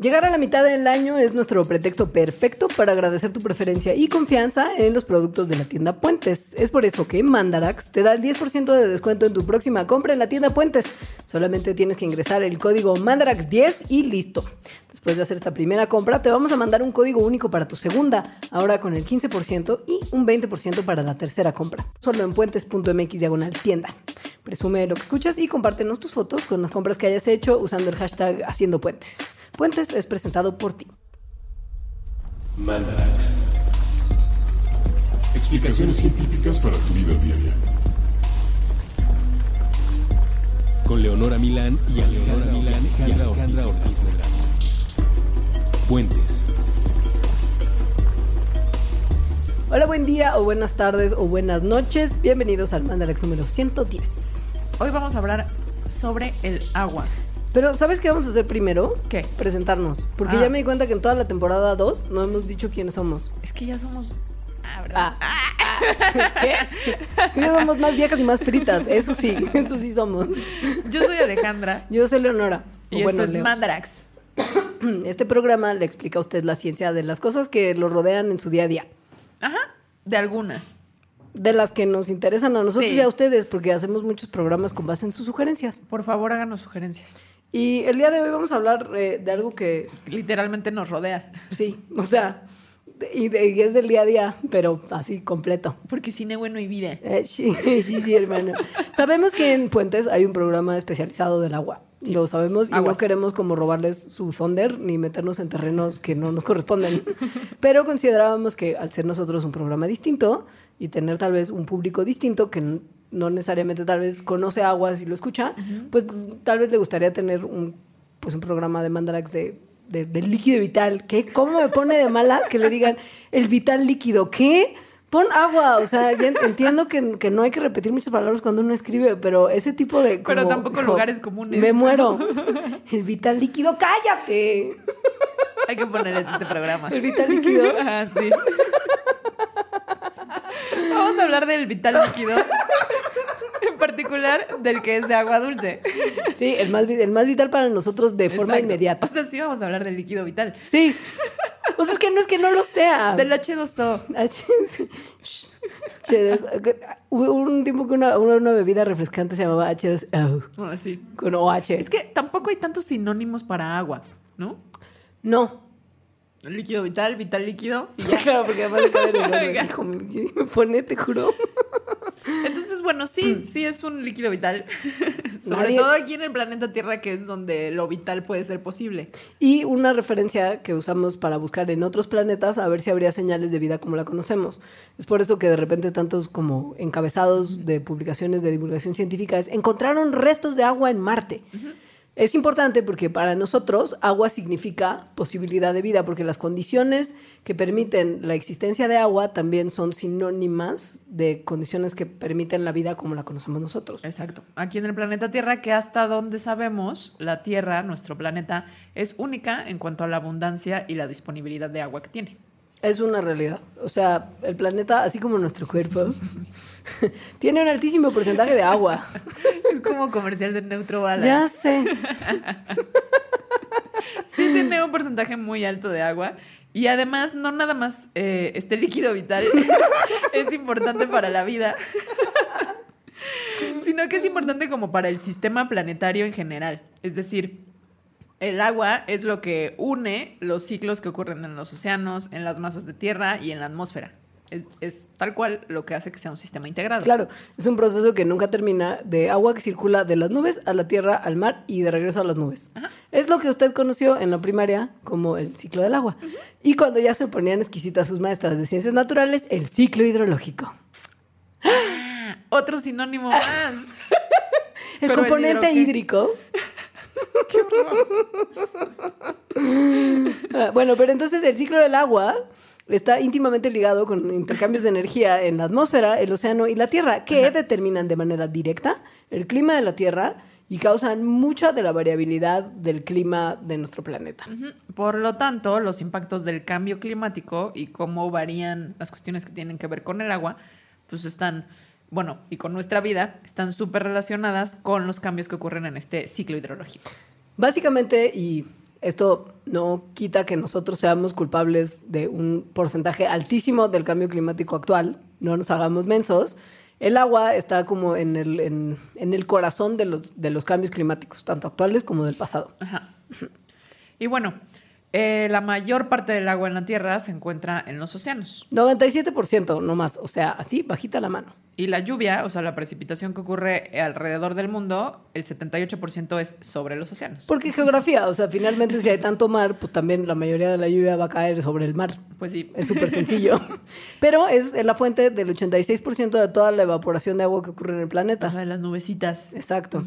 Llegar a la mitad del año es nuestro pretexto perfecto para agradecer tu preferencia y confianza en los productos de la tienda Puentes. Es por eso que Mandarax te da el 10% de descuento en tu próxima compra en la tienda Puentes. Solamente tienes que ingresar el código Mandarax10 y listo. Después de hacer esta primera compra, te vamos a mandar un código único para tu segunda, ahora con el 15% y un 20% para la tercera compra. Solo en puentes.mx diagonal tienda. Presume lo que escuchas y compártenos tus fotos con las compras que hayas hecho usando el hashtag Haciendo Puentes. Puentes es presentado por ti. Mandarax. Explicaciones científicas para tu vida diaria. Con Leonora Milán y Alejandra Milán Ortiz. Puentes. Hola, buen día o buenas tardes o buenas noches. Bienvenidos al Mandarax número 110. Hoy vamos a hablar sobre el agua. Pero, ¿sabes qué vamos a hacer primero? ¿Qué? Presentarnos. Porque Ah. ya me di cuenta que en toda la temporada 2 no hemos dicho quiénes somos. Es que ya somos. Ah, ¿verdad? Ah, ah, ¿Qué? Ya somos más viejas y más fritas. Eso sí, eso sí somos. Yo soy Alejandra Yo soy Leonora. y o bueno, esto es Leos. Mandarax. Este programa le explica a usted la ciencia de las cosas que lo rodean en su día a día. Ajá. De algunas. De las que nos interesan a nosotros Sí. y a ustedes, porque hacemos muchos programas con base en sus sugerencias. Por favor, háganos sugerencias. Y el día de hoy vamos a hablar eh, de algo que, Literalmente nos rodea. sí, o sea, y, de- y es del día a día, pero así completo. Porque cine bueno y vida. Eh, sí, sí, sí, hermano. Sabemos que en Puentes hay un programa especializado del agua. Lo sabemos y no Aguas. queremos como robarles su thunder ni meternos en terrenos que no nos corresponden. Pero considerábamos que al ser nosotros un programa distinto y tener tal vez un público distinto que no necesariamente tal vez conoce aguas y lo escucha, pues tal vez le gustaría tener un, pues, un programa de Mandarax de, de- del líquido vital. ¿Qué? ¿Cómo me pone de malas que le digan el vital líquido? ¿Qué? Pon agua, o sea, ya en- entiendo que, que no hay que repetir muchas palabras cuando uno escribe, pero ese tipo de... Pero como- tampoco lugares comunes. Me muero. El vital líquido, cállate. Hay que ponerles este programa. El vital líquido. Ah, sí. Vamos a hablar del vital líquido. Particular del que es de agua dulce. Sí, el más, el más vital para nosotros de forma inmediata. O sea, sí vamos a hablar del líquido vital. Sí. O sea, es que no es que no lo sea. Del H2O. H- H2O. Hubo un tiempo que una, una, una bebida refrescante se llamaba H2O. Ah, sí. Con OH. Es que tampoco hay tantos sinónimos para agua, ¿no? No. Líquido vital, vital líquido. y Ya, claro, porque además. Hijo, me me pone, te juro. Entonces, bueno, sí, sí es un líquido vital. Sobre Nadie- todo aquí en el planeta Tierra, que es donde lo vital puede ser posible. Y una referencia que usamos para buscar en otros planetas a ver si habría señales de vida como la conocemos. Es por eso que de repente tantos como encabezados de publicaciones de divulgación científica es encontraron restos de agua en Marte. Es importante porque para nosotros agua significa posibilidad de vida, porque las condiciones que permiten la existencia de agua también son sinónimas de condiciones que permiten la vida como la conocemos nosotros. Exacto. Aquí en el planeta Tierra, que hasta donde sabemos, la Tierra, nuestro planeta, es única en cuanto a la abundancia y la disponibilidad de agua que tiene. Es una realidad. O sea, el planeta, así como nuestro cuerpo, tiene un altísimo porcentaje de agua. Es como comercial de Neutro Balas. Ya sé. Sí tiene un porcentaje muy alto de agua. Y además, no nada más eh, este líquido vital es importante para la vida, sino que es importante como para el sistema planetario en general. Es decir, el agua es lo que une los ciclos que ocurren en los océanos, en las masas de tierra y en la atmósfera. Es, es tal cual lo que hace que sea un sistema integrado. Claro, es un proceso que nunca termina de agua que circula de las nubes a la tierra, al mar y de regreso a las nubes. Ajá. Es lo que usted conoció en la primaria como el ciclo del agua. Y cuando ya se ponían exquisitas sus maestras de ciencias naturales, el ciclo hidrológico. Otro sinónimo más. El Pero el componente hídrico. ¡Qué horror! Ah, Bueno, pero entonces el ciclo del agua está íntimamente ligado con intercambios de energía en la atmósfera, el océano y la Tierra, que determinan de manera directa el clima de la Tierra y causan mucha de la variabilidad del clima de nuestro planeta. Por lo tanto, los impactos del cambio climático y cómo varían las cuestiones que tienen que ver con el agua, pues están, bueno, y con nuestra vida, están súper relacionadas con los cambios que ocurren en este ciclo hidrológico. Básicamente, y Esto no quita que nosotros seamos culpables de un porcentaje altísimo del cambio climático actual, no nos hagamos mensos. El agua está como en el, en, en el corazón de los, de los cambios climáticos, tanto actuales como del pasado. Ajá. Y bueno, eh, la mayor parte del agua en la Tierra se encuentra en los océanos. 97% no más, o sea, así, bajita la mano. Y la lluvia, o sea, la precipitación que ocurre alrededor del mundo, el 78% es sobre los océanos. Porque geografía, o sea, finalmente si hay tanto mar, pues también la mayoría de la lluvia va a caer sobre el mar. Pues sí. Es súper sencillo. Pero es la fuente del 86% de toda la evaporación de agua que ocurre en el planeta. Ajá, las nubecitas. Exacto.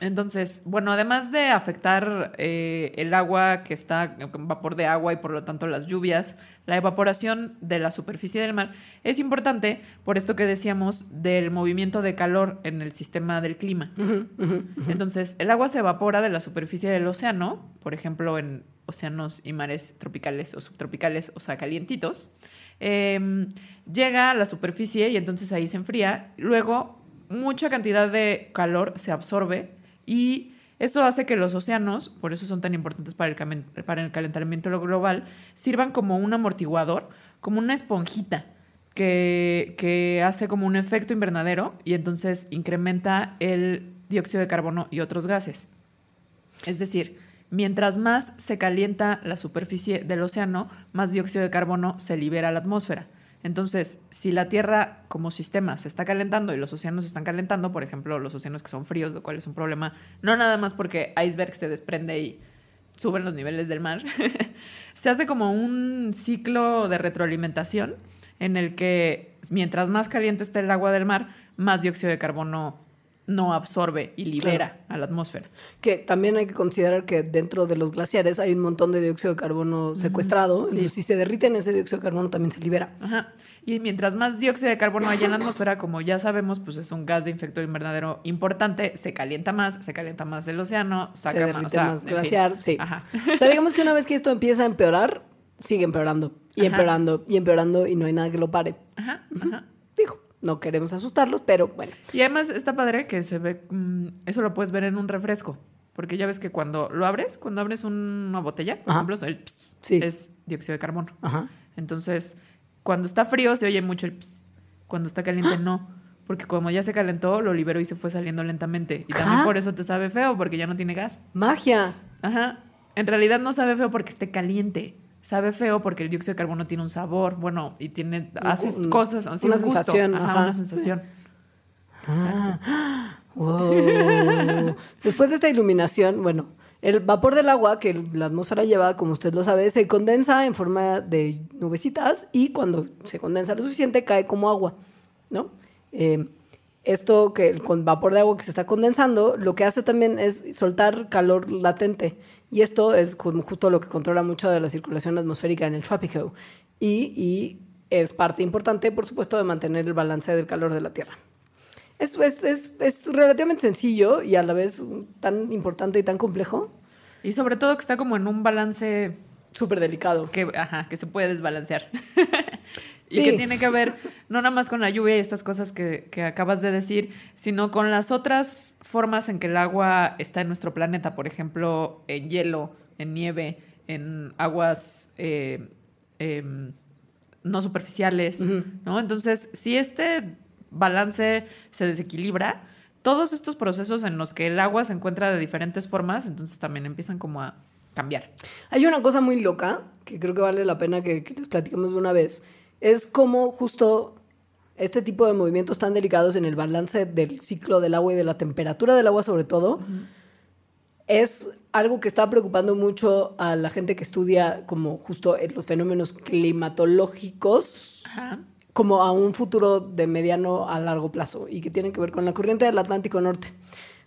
Entonces, bueno, además de afectar eh, el agua que está en vapor de agua y por lo tanto las lluvias, la evaporación de la superficie del mar es importante por esto que decíamos del movimiento de calor en el sistema del clima. Entonces, el agua se evapora de la superficie del océano, por ejemplo, en océanos y mares tropicales o subtropicales, o sea, calientitos. Em, llega a la superficie y entonces ahí se enfría. Luego, mucha cantidad de calor se absorbe y esto hace que los océanos, por eso son tan importantes para el, calentamiento global, sirvan como un amortiguador, como una esponjita que, que hace como un efecto invernadero y entonces incrementa el dióxido de carbono y otros gases. Es decir, mientras más se calienta la superficie del océano, más dióxido de carbono se libera a la atmósfera. Entonces, si la Tierra como sistema se está calentando y los océanos se están calentando, por ejemplo, los océanos que son fríos, lo cual es un problema, no nada más porque iceberg se desprende y suben los niveles del mar, se hace como un ciclo de retroalimentación en el que mientras más caliente esté el agua del mar, más dióxido de carbono no absorbe y libera a la atmósfera. Que también hay que considerar que dentro de los glaciares hay un montón de dióxido de carbono secuestrado. Sí. Entonces, si se derriten ese dióxido de carbono, también se libera. Ajá. Y mientras más dióxido de carbono haya en la atmósfera, como ya sabemos, pues es un gas de efecto invernadero importante, se calienta más, se calienta más el océano, saca se más, derrite o sea, más fin. glaciar, sí. Ajá. O sea, digamos que una vez que esto empieza a empeorar, sigue empeorando y Ajá. empeorando y empeorando y no hay nada que lo pare. Ajá, ajá. No queremos asustarlos, pero bueno. Y además está padre que se ve, mm, eso lo puedes ver en un refresco, porque ya ves que cuando lo abres, cuando abres una botella, por Ajá. ejemplo, el ps Sí. es dióxido de carbono. Ajá. Entonces, cuando está frío se oye mucho el ps, cuando está caliente no. Porque como ya se calentó, lo liberó y se fue saliendo lentamente. Y también por eso te sabe feo, porque ya no tiene gas. Magia. Ajá. En realidad no sabe feo porque esté caliente. Sabe feo porque el dióxido de carbono tiene un sabor, bueno, y tiene, haces un- cosas, sea, una un gusto. sensación, Ajá, ajá. una sensación. Ah, wow. Después de esta iluminación, bueno, el vapor del agua que la atmósfera lleva, como usted lo sabe, se condensa en forma de nubecitas y cuando se condensa lo suficiente cae como agua, ¿no? Eh, esto que el con vapor de agua que se está condensando, lo que hace también es soltar calor latente. Y esto es justo lo que controla mucho de la circulación atmosférica en el trópico. Y, y es parte importante, por supuesto, de mantener el balance del calor de la Tierra. Es, es, es, es relativamente sencillo y a la vez tan importante y tan complejo. Y sobre todo que está como en un balance Súper delicado. que, ajá, que se puede desbalancear. y que tiene que ver no nada más con la lluvia y estas cosas que, que acabas de decir, sino con las otras formas en que el agua está en nuestro planeta, por ejemplo, en hielo, en nieve, en aguas eh, em, no superficiales. ¿no? Entonces, si este balance se desequilibra, todos estos procesos en los que el agua se encuentra de diferentes formas, entonces también empiezan como a cambiar. Hay una cosa muy loca que creo que vale la pena que, que les platiquemos de una vez. Es como justo este tipo de movimientos tan delicados en el balance del ciclo del agua y de la temperatura del agua sobre todo, es algo que está preocupando mucho a la gente que estudia como justo los fenómenos climatológicos Ajá. como a un futuro de mediano a largo plazo y que tienen que ver con la corriente del Atlántico Norte.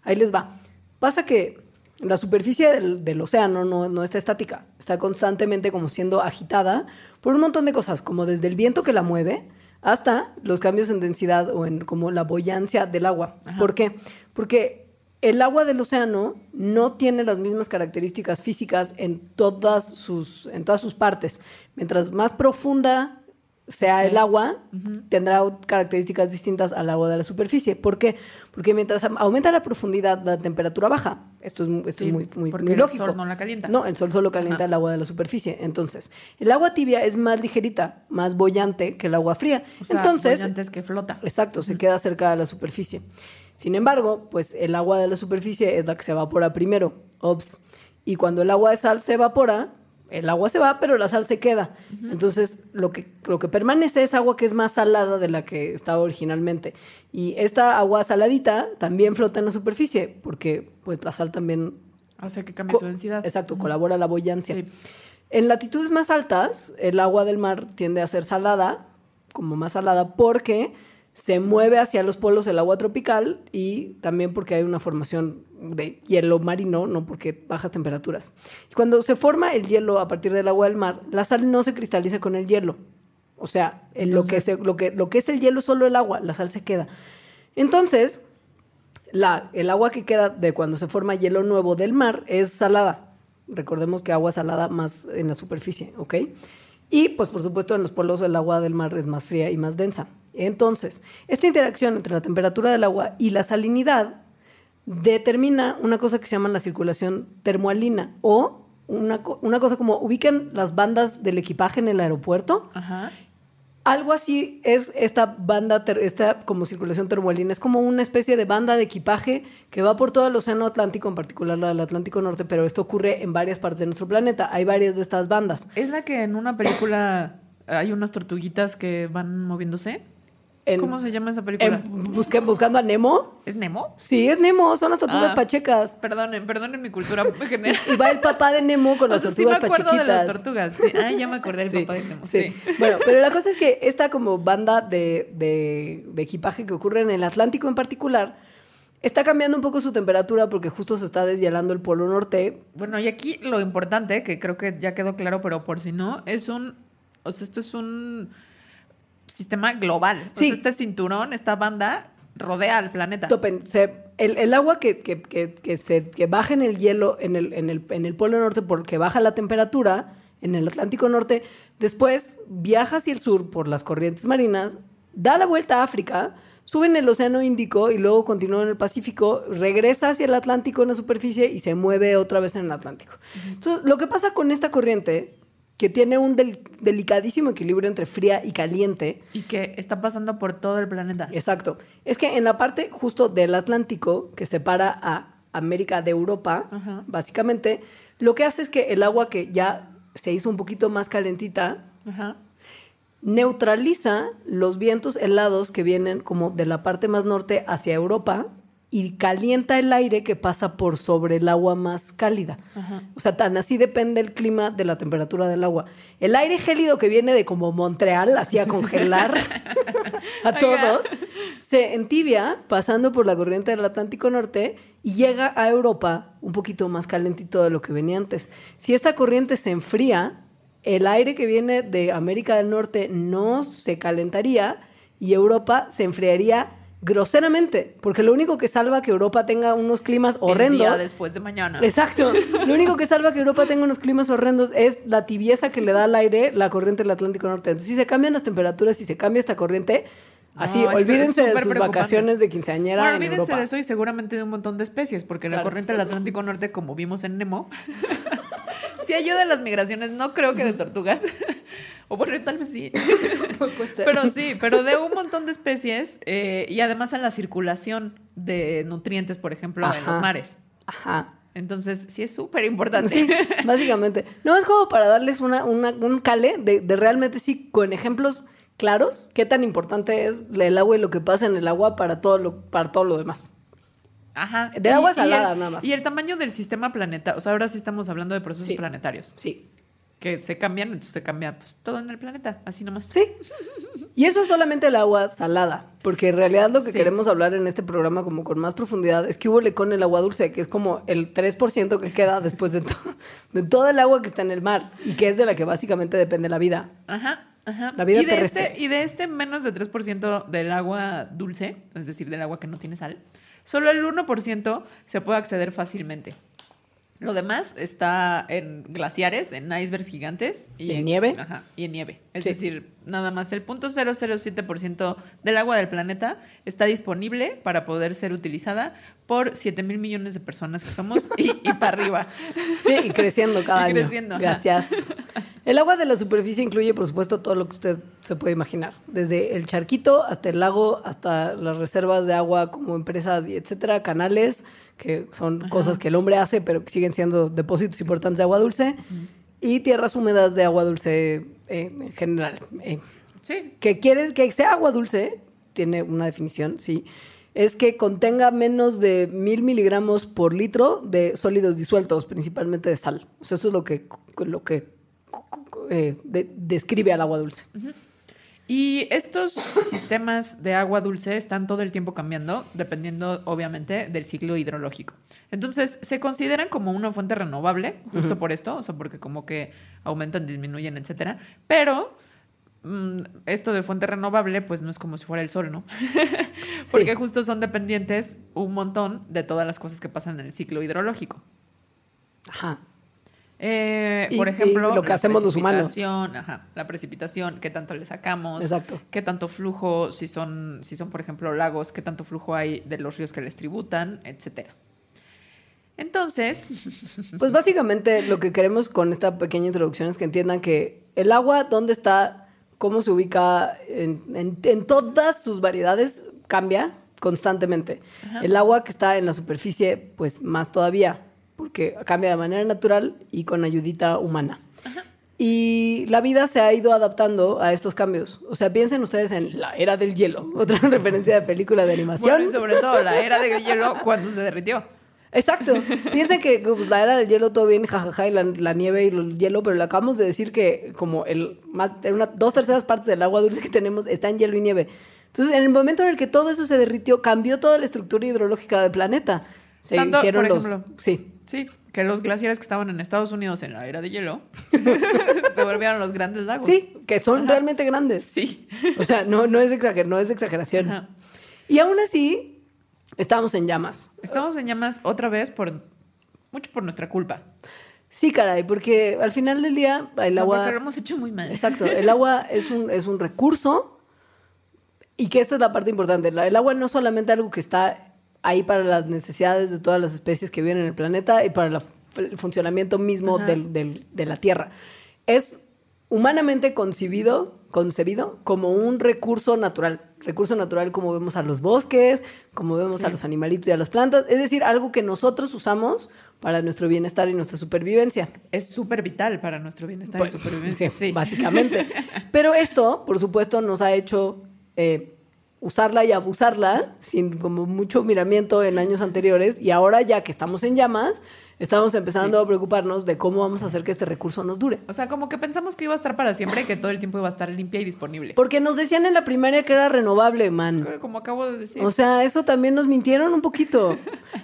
Ahí les va. Pasa que la superficie del, del océano no, no está estática, está constantemente como siendo agitada por un montón de cosas, como desde el viento que la mueve hasta los cambios en densidad o en como la boyancia del agua. Ajá. ¿Por qué? Porque el agua del océano no tiene las mismas características físicas en todas sus, en todas sus partes. Mientras más profunda sea el agua, tendrá características distintas al agua de la superficie. ¿Por qué? Porque mientras aumenta la profundidad, la temperatura baja. Esto es, mu- esto Sí, es muy, muy, porque muy el lógico. sol no la calienta. No, el sol solo calienta Ajá. el agua de la superficie. Entonces, el agua tibia es más ligerita, más bollante que el agua fría. O sea, Entonces, antes que flota. Exacto, se queda cerca de la superficie. Sin embargo, pues el agua de la superficie es la que se evapora primero. Ops. Y cuando el agua de sal se evapora, el agua se va, pero la sal se queda. Entonces, lo que, lo que permanece es agua que es más salada de la que estaba originalmente. Y esta agua saladita también flota en la superficie, porque pues la sal también... Hace que cambie su densidad. Exacto, colabora a la boyancia. Sí. En latitudes más altas, el agua del mar tiende a ser salada, como más salada, porque se mueve hacia los polos el agua tropical y también porque hay una formación de hielo marino, no porque bajas temperaturas. Y cuando se forma el hielo a partir del agua del mar, la sal no se cristaliza con el hielo. O sea, lo, que se- lo, que, lo que es el hielo es solo el agua, la sal se queda. Entonces, la, el agua que queda de cuando se forma hielo nuevo del mar es salada. Recordemos que agua salada más en la superficie, ¿ok? Y pues por supuesto en los polos el agua del mar es más fría y más densa. Entonces, esta interacción entre la temperatura del agua y la salinidad determina una cosa que se llama la circulación termoalina o una, una cosa como ubican las bandas del equipaje en el aeropuerto. Ajá. Algo así es esta banda, esta como circulación termoalina. Es como una especie de banda de equipaje que va por todo el océano Atlántico, en particular la del Atlántico Norte, pero esto ocurre en varias partes de nuestro planeta. Hay varias de estas bandas. Es la que en una película hay unas tortuguitas que van moviéndose. En- ¿Cómo se llama esa película? en busque- buscando a Nemo. ¿Es Nemo? Sí, es Nemo, son las tortugas Ah. pachecas. Perdonen, perdonen mi cultura general. Y va el papá de Nemo con O las sea, sí tortugas me acuerdo pachequitas. de las tortugas. Sí. Ah, ya me acordé del Sí, papá de Nemo. sí. Sí. Bueno, pero la cosa es que esta como banda de, de- de equipaje que ocurre en el Atlántico en particular, está cambiando un poco su temperatura porque justo se está deshielando el polo norte. Bueno, y aquí lo importante, que creo que ya quedó claro, pero por si no, es un. O sea, esto es un sistema global. O Sí. sea, este cinturón, esta banda, rodea al planeta. Topen, se- el, el agua que, que- que- que se, baja en el hielo en el, en, el, en el polo norte porque baja la temperatura en el Atlántico Norte, después viaja hacia el sur por las corrientes marinas, da la vuelta a África, sube en el Océano Índico y luego continúa en el Pacífico, regresa hacia el Atlántico en la superficie y se mueve otra vez en el Atlántico. Entonces, lo que pasa con esta corriente, que tiene un del- delicadísimo equilibrio entre fría y caliente, Y que está pasando por todo el planeta. Exacto. Es que en la parte justo del Atlántico que separa a América de Europa, básicamente, lo que hace es que el agua que ya se hizo un poquito más calentita, neutraliza los vientos helados que vienen como de la parte más norte hacia Europa y calienta el aire que pasa por sobre el agua más cálida. Ajá. O sea, tan así depende el clima de la temperatura del agua. El aire gélido que viene de como Montreal, así a congelar a Oiga. todos, se entibia pasando por la corriente del Atlántico Norte y llega a Europa un poquito más calentito de lo que venía antes. Si esta corriente se enfría, el aire que viene de América del Norte no se calentaría y Europa se enfriaría groseramente, porque lo único que salva que Europa tenga unos climas horrendos El día después de mañana. Exacto. Lo único que salva que Europa tenga unos climas horrendos es la tibieza que le da al aire la corriente del Atlántico Norte. Entonces, si se cambian las temperaturas, si se cambia esta corriente, así, No, olvídense de sus vacaciones de quinceañera Bueno, en olvídense Europa. de eso y seguramente de un montón de especies, porque la Claro. corriente del Atlántico Norte, como vimos en Nemo, sí ayuda a las migraciones, no creo que de tortugas, o bueno, tal vez sí, Puede ser. pero sí, pero de un montón de especies eh, y además a la circulación de nutrientes, por ejemplo, en Ajá. los mares. Ajá. Entonces, sí es súper importante. Sí, básicamente. No, es como para darles una, una- un cale de, de realmente sí, con ejemplos claros, qué tan importante es el agua y lo que pasa en el agua para todo lo, para todo lo demás. Ajá. De agua el- salada, nada más. Y el tamaño del sistema planeta, o sea, ahora sí estamos hablando de procesos Sí. planetarios, Sí. Que se cambian, entonces se cambia pues, todo en el planeta, así nomás. Sí. Y eso es solamente el agua salada, porque en realidad lo que Sí. queremos hablar en este programa como con más profundidad es que hubo con el agua dulce, que es como el 3% que queda después de, to- de todo el agua que está en el mar y que es de la que básicamente depende la vida. Ajá, ajá. La vida y de terrestre. Este, y de este menos de 3% del agua dulce, es decir, del agua que no tiene sal, solo el 1% se puede acceder fácilmente. Lo demás está en glaciares, en icebergs gigantes. ¿Y en nieve? Ajá, y en nieve. Es Sí. decir, nada más el 0.007% del agua del planeta está disponible para poder ser utilizada por 7 mil millones de personas que somos y, y para arriba. Sí, y creciendo cada Y año. creciendo, ajá. Gracias. El agua de la superficie incluye, por supuesto, todo lo que usted se puede imaginar. Desde el charquito hasta el lago, hasta las reservas de agua como empresas y etcétera, canales, que son cosas que el hombre hace, pero que siguen siendo depósitos importantes de agua dulce, y tierras húmedas de agua dulce eh, en general. Eh, Sí. que quieres que sea agua dulce, tiene una definición, sí, es que contenga menos de mil miligramos por litro de sólidos disueltos, principalmente de sal. O sea, eso es lo que, lo que eh, de- describe al agua dulce. Y estos sistemas de agua dulce están todo el tiempo cambiando, dependiendo obviamente del ciclo hidrológico. Entonces, se consideran como una fuente renovable, justo por esto, o sea, porque como que aumentan, disminuyen, etcétera. Pero mm, esto de fuente renovable, pues no es como si fuera el sol, ¿no? porque Sí. justo son dependientes un montón de todas las cosas que pasan en el ciclo hidrológico. Ajá. Eh, Y- por ejemplo, lo que la hacemos los humanos. Ajá, la precipitación, qué tanto le sacamos, Exacto. qué tanto flujo, si son, si son, por ejemplo, lagos, qué tanto flujo hay de los ríos que les tributan, etcétera. Entonces, Pues básicamente lo que queremos con esta pequeña introducción es que entiendan que el agua, dónde está, cómo se ubica en, en- en todas sus variedades, cambia constantemente. Ajá. El agua que está en la superficie, pues más todavía, porque cambia de manera natural y con ayudita humana. Y la vida se ha ido adaptando a estos cambios. O sea, piensen ustedes en la era del hielo, otra referencia de película de animación. bueno, y sobre todo la era del hielo cuando se derritió. Exacto. Piensen que pues, la era del hielo todo bien, jajaja, y la, la nieve y el hielo, pero le acabamos de decir que como el más una, dos terceras partes del agua dulce que tenemos está en hielo y nieve. Entonces, en el momento en el que todo eso se derritió, cambió toda la estructura hidrológica del planeta. Se Tanto, hicieron por los. Sí. Sí, que los glaciares que estaban en Estados Unidos en la era de hielo se volvieron los grandes lagos. Sí, que son Ajá. realmente grandes. Sí. O sea, no, no, es, exager no es exageración. Ajá. Y aún así, estamos en llamas. Estamos en llamas otra vez por mucho por nuestra culpa. Sí, caray, porque al final del día el O sea, agua... lo hemos hecho muy mal. Exacto, el agua es un, es un recurso y que esta es la parte importante. El agua no es solamente algo que está ahí para las necesidades de todas las especies que viven en el planeta y para la- el funcionamiento mismo del- del- de la Tierra. Es humanamente concebido, concebido como un recurso natural. Recurso natural como vemos a los bosques, como vemos a Sí. los animalitos y a las plantas. Es decir, algo que nosotros usamos para nuestro bienestar y nuestra supervivencia. Es súper vital para nuestro bienestar Pues, y supervivencia. sí, Sí, básicamente. Pero esto, por supuesto, nos ha hecho eh, usarla y abusarla sin como mucho miramiento en años anteriores y ahora ya que estamos en llamas, estamos empezando Sí. a preocuparnos de cómo vamos a hacer que este recurso nos dure. O sea, como que pensamos que iba a estar para siempre y que todo el tiempo iba a estar limpia y disponible. Porque nos decían en la primaria que era renovable, man. Como acabo de decir. O sea, eso también nos mintieron un poquito.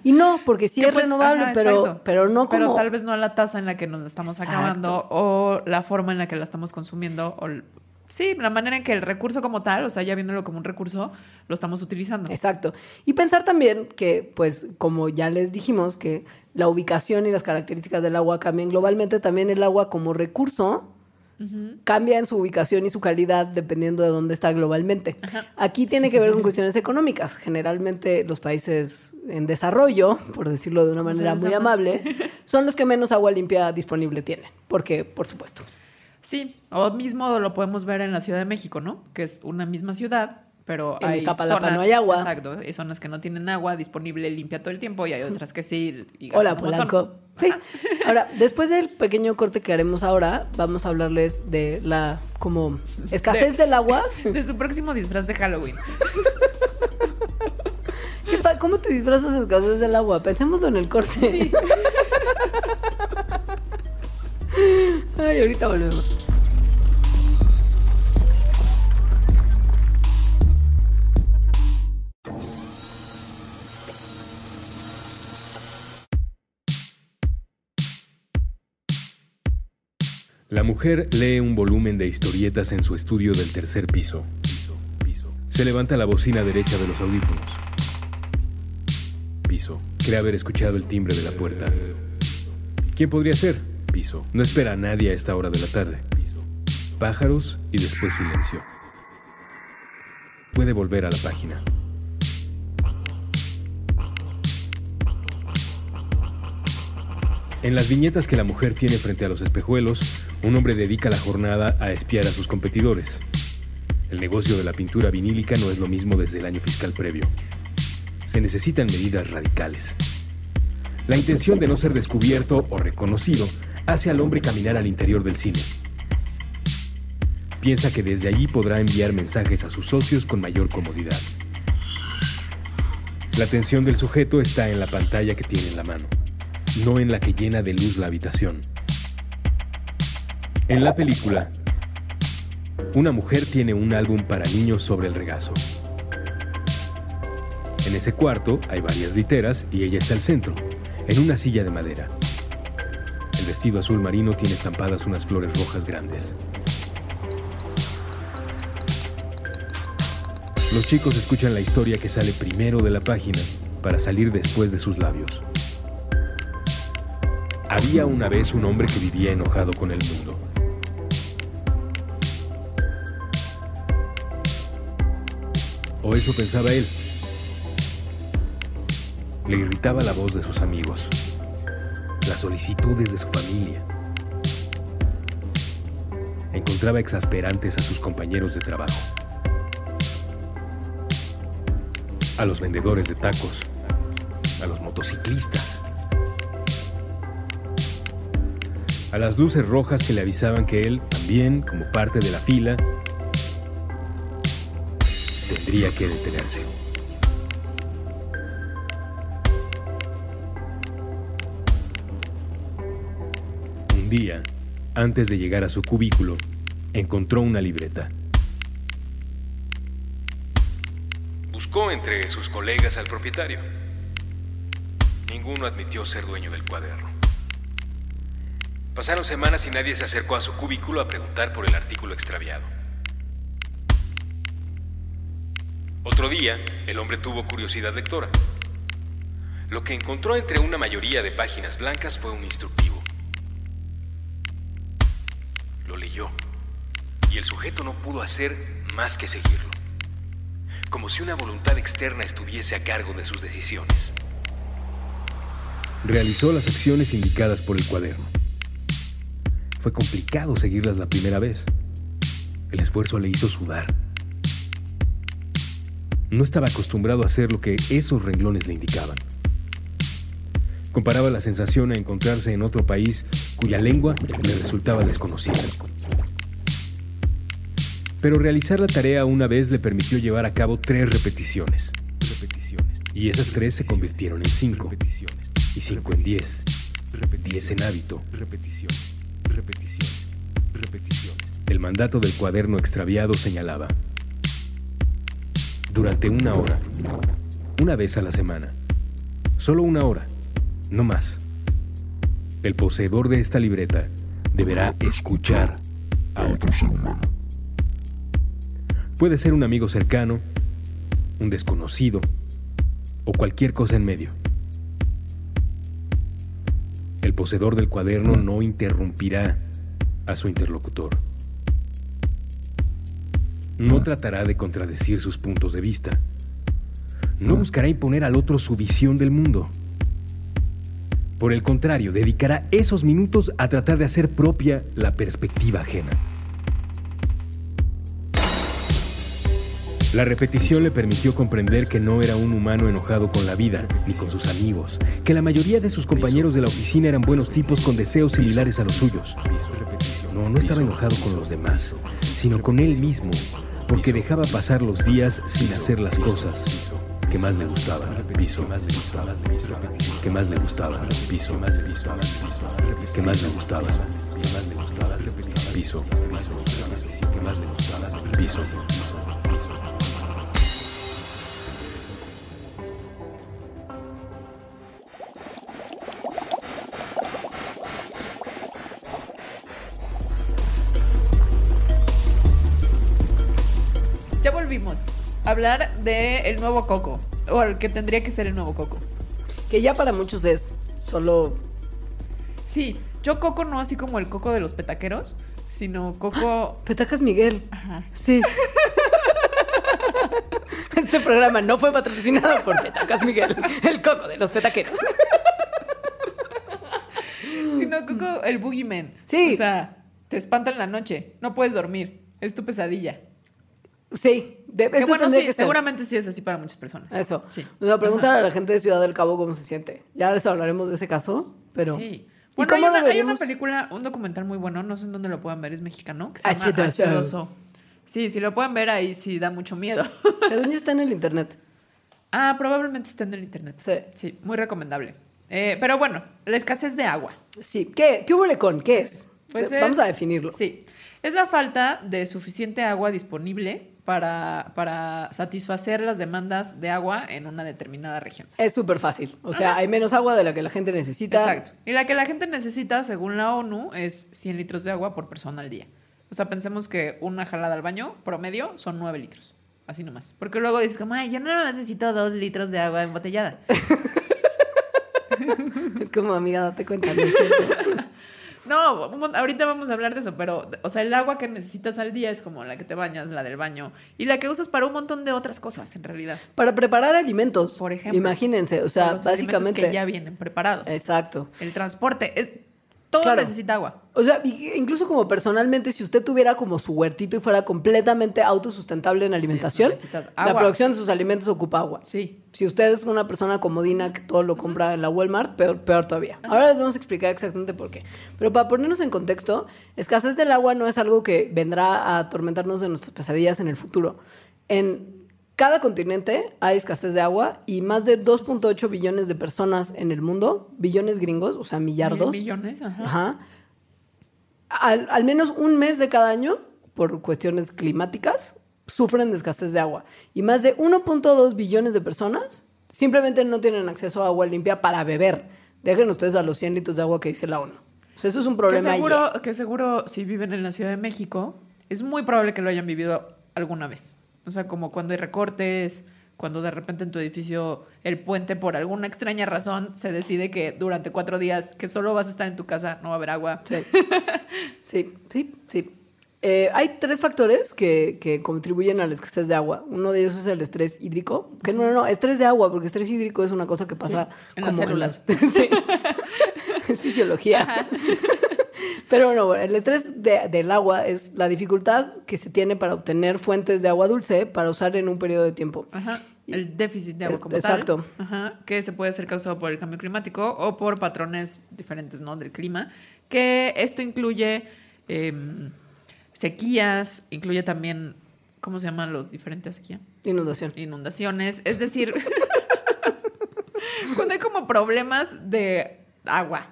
Y no, porque sí Que, es pues, renovable, ajá, pero, pero no como... Pero tal vez no a la tasa en la que nos la estamos Exacto. acabando o la forma en la que la estamos consumiendo o sí, la manera en que el recurso como tal, o sea, ya viéndolo como un recurso, lo estamos utilizando. Exacto. Y pensar también que, pues, como ya les dijimos, que la ubicación y las características del agua cambian globalmente, también el agua como recurso cambia en su ubicación y su calidad dependiendo de dónde está globalmente. Ajá. Aquí tiene que ver con cuestiones económicas. Generalmente los países en desarrollo, por decirlo de una ¿Cómo se manera muy amable, son los que menos agua limpia disponible tienen. Porque, por supuesto. Sí, o mismo lo podemos ver en la Ciudad de México, ¿no? Que es una misma ciudad, pero En hay zonas, no hay agua. Exacto, hay zonas que no tienen agua disponible limpia todo el tiempo y hay otras que sí. y Hola. Polanco. Sí. Ahora, después del pequeño corte que haremos ahora, vamos a hablarles de la como escasez del agua. De su próximo disfraz de Halloween. ¿Qué pa- ¿Cómo te disfrazas de escasez del agua? Pensémoslo en el corte. Ay, ahorita volvemos. La mujer lee un volumen de historietas en su estudio del tercer piso. Se levanta la bocina derecha de los audífonos. Piso. Cree haber escuchado el timbre de la puerta. ¿Quién podría ser? Piso. No espera a nadie a esta hora de la tarde. Pájaros y después silencio. Puede volver a la página. En las viñetas que la mujer tiene frente a los espejuelos, un hombre dedica la jornada a espiar a sus competidores. El negocio de la pintura vinílica no es lo mismo desde el año fiscal previo. Se necesitan medidas radicales. La intención de no ser descubierto o reconocido hace al hombre caminar al interior del cine. Piensa que desde allí podrá enviar mensajes a sus socios con mayor comodidad. La atención del sujeto está en la pantalla que tiene en la mano, no en la que llena de luz la habitación. En la película, una mujer tiene un álbum para niños sobre el regazo. En ese cuarto hay varias literas y ella está al centro, en una silla de madera. Vestido azul marino tiene estampadas unas flores rojas grandes. Los chicos escuchan la historia que sale primero de la página para salir después de sus labios. Había una vez un hombre que vivía enojado con el mundo. O eso pensaba él. Le irritaba la voz de sus amigos, las solicitudes de su familia. Encontraba exasperantes a sus compañeros de trabajo, a los vendedores de tacos, a los motociclistas, a las luces rojas que le avisaban que él, también como parte de la fila, tendría que detenerse. Día, antes de llegar a su cubículo, encontró una libreta. Buscó entre sus colegas al propietario. Ninguno admitió ser dueño del cuaderno. Pasaron semanas y nadie se acercó a su cubículo a preguntar por el artículo extraviado. Otro día, el hombre tuvo curiosidad lectora. Lo que encontró entre una mayoría de páginas blancas fue un instructivo. Lo leyó y el sujeto no pudo hacer más que seguirlo, como si una voluntad externa estuviese a cargo de sus decisiones. Realizó las acciones indicadas por el cuaderno. Fue complicado seguirlas la primera vez. El esfuerzo le hizo sudar. No estaba acostumbrado a hacer lo que esos renglones le indicaban. Comparaba la sensación a encontrarse en otro país cuya lengua le resultaba desconocida. Pero realizar la tarea una vez le permitió llevar a cabo tres repeticiones. Y esas tres se convirtieron en cinco. Y cinco en diez. Diez en hábito. El mandato del cuaderno extraviado señalaba. Durante una hora. Una vez a la semana. Solo una hora. No más. El poseedor de esta libreta deberá escuchar a otro ser humano. Puede ser un amigo cercano, un desconocido o cualquier cosa en medio. El poseedor del cuaderno no interrumpirá a su interlocutor. No tratará de contradecir sus puntos de vista. No buscará imponer al otro su visión del mundo. Por el contrario, dedicará esos minutos a tratar de hacer propia la perspectiva ajena. La repetición le permitió comprender que no era un humano enojado con la vida, ni con sus amigos, que la mayoría de sus compañeros de la oficina eran buenos tipos con deseos similares a los suyos. No, no estaba enojado con los demás, sino con él mismo, porque dejaba pasar los días sin hacer las cosas que más le gustaban. Piso, que más le gustaba. Piso, que más le gustaba. Piso, gustaba. Piso. Hablar del el nuevo Coco. O el que tendría que ser el nuevo Coco. Que ya para muchos es solo Sí, yo coco no así como el coco de los petaqueros, sino coco... Petacas Miguel. Ajá. Sí. Este programa no fue patrocinado por Petacas Miguel, el coco de los petaqueros. Sino coco el boogeyman. Sí. O sea, te espanta en la noche, no puedes dormir, es tu pesadilla. Sí, de, Que esto bueno, sí, que seguramente sí es así para muchas personas. Eso. Sí. O sea, pregúntale a la gente de Ciudad del Cabo cómo se siente. Ya les hablaremos de ese caso, pero. Sí. ¿Y Bueno, hay una, hay una película, un documental muy bueno, no sé en dónde lo puedan ver, es mexicano, que se llama H2O. H2O. Sí, si lo pueden ver ahí sí da mucho miedo. Según yo está en el internet. ah, probablemente está en el internet. Sí. Sí, muy recomendable. Eh, pero bueno, la escasez de agua. Sí. ¿Qué? ¿Qué hubo con? ¿Qué es? Pues es- Vamos a definirlo. Sí, es la falta de suficiente agua disponible para, para satisfacer las demandas de agua en una determinada región. Es súper fácil. O sea, hay menos agua de la que la gente necesita. Exacto. Y la que la gente necesita, según la ONU, es 100 litros de agua por persona al día. O sea, pensemos que una jalada al baño promedio son 9 litros. Así nomás. Porque luego dices como, ay, yo no necesito 2 litros de agua embotellada. Es como, amiga, date cuenta, no es cierto. No, ahorita vamos a hablar de eso, pero, o sea, el agua que necesitas al día es como la que te bañas, la del baño, y la que usas para un montón de otras cosas, en realidad. Para preparar alimentos. Por ejemplo. Imagínense, o sea, los alimentos básicamente. que ya vienen preparados. Exacto. El transporte, es- todo Claro. necesita agua. O sea, incluso como personalmente, si usted tuviera como su huertito y fuera completamente autosustentable en alimentación, la producción de sus alimentos ocupa agua. Sí. Si usted es una persona comodina que todo lo compra en la Walmart, peor, peor todavía. Ahora les vamos a explicar exactamente por qué. Pero para ponernos en contexto, escasez del agua no es algo que vendrá a atormentarnos de nuestras pesadillas en el futuro. En cada continente hay escasez de agua y más de 2.8 billones de personas en el mundo, billones gringos, o sea, millardos, Mil millones, ajá. Ajá. Al, al menos un mes de cada año, por cuestiones climáticas, sufren de escasez de agua. Y más de 1.2 billones de personas simplemente no tienen acceso a agua limpia para beber. Dejen ustedes a los 100 litros de agua que dice la ONU. O sea, eso es un Que problema. seguro, que seguro si viven en la Ciudad de México, es muy probable que lo hayan vivido alguna vez. O sea, como cuando hay recortes, cuando de repente en tu edificio el puente por alguna extraña razón se decide que durante cuatro días que solo vas a estar en tu casa no va a haber agua. Sí, sí, sí. sí. Eh, hay tres factores que, que contribuyen a la escasez de agua. Uno de ellos es el estrés hídrico. Que no, no, no, estrés de agua, porque estrés hídrico es una cosa que pasa Sí, en las células. sí. es fisiología. Pero bueno, el estrés de- del agua es la dificultad que se tiene para obtener fuentes de agua dulce para usar en un periodo de tiempo. Ajá. El déficit de agua como exacto. tal. Ajá. Que se puede ser causado por el cambio climático o por patrones diferentes, ¿no? Del clima. Que esto incluye em, sequías, incluye también, ¿cómo se llaman los diferentes sequías? Inundación. Inundaciones. Es decir, cuando hay como problemas de agua.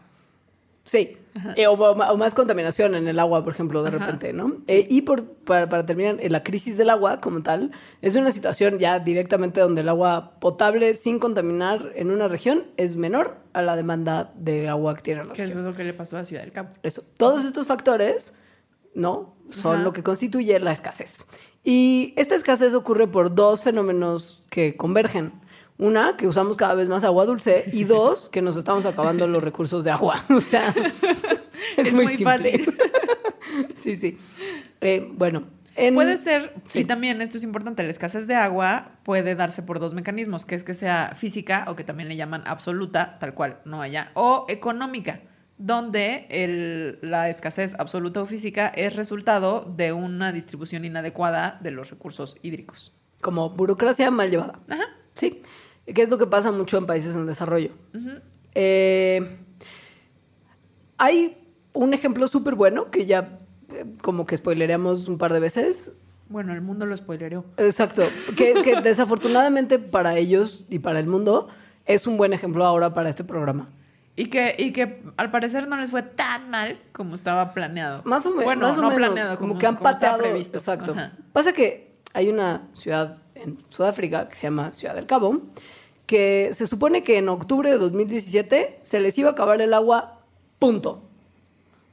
Sí. Eh, o, o más contaminación en el agua, por ejemplo, de Ajá. repente, ¿no? Eh, y por, para, para terminar, la crisis del agua como tal es una situación ya directamente donde el agua potable sin contaminar en una región es menor a la demanda de agua que tiene la Que es región. lo que le pasó a Ciudad del Cabo. Eso. Todos estos factores, ¿no? Son Ajá. lo que constituye la escasez. Y esta escasez ocurre por dos fenómenos que convergen. Una, que usamos cada vez más agua dulce. Y dos, que nos estamos acabando los recursos de agua. O sea, es, Es muy, fácil. sí, sí. Eh, bueno. en- Puede ser, sí. y también esto es importante, la escasez de agua puede darse por dos mecanismos, que es que sea física o que también le llaman absoluta, tal cual, no allá, o económica, donde el- la escasez absoluta o física es resultado de una distribución inadecuada de los recursos hídricos. Como burocracia mal llevada. Ajá. Sí. Que es lo que pasa mucho en países en desarrollo. Eh, hay un ejemplo súper bueno que ya eh, como que spoilereamos un par de veces. Bueno, el mundo lo spoilereó. Exacto. Que, que desafortunadamente para ellos y para el mundo es un buen ejemplo ahora para este programa. Y que, y que al parecer no les fue tan mal como estaba planeado. Más o, me- bueno, más o no menos. planeado, como, como, que han como estaba pateado. previsto. Exacto. Ajá. Pasa que hay una ciudad en Sudáfrica que se llama Ciudad del Cabo, que se supone que en octubre de 2017 se les iba a acabar el agua, punto.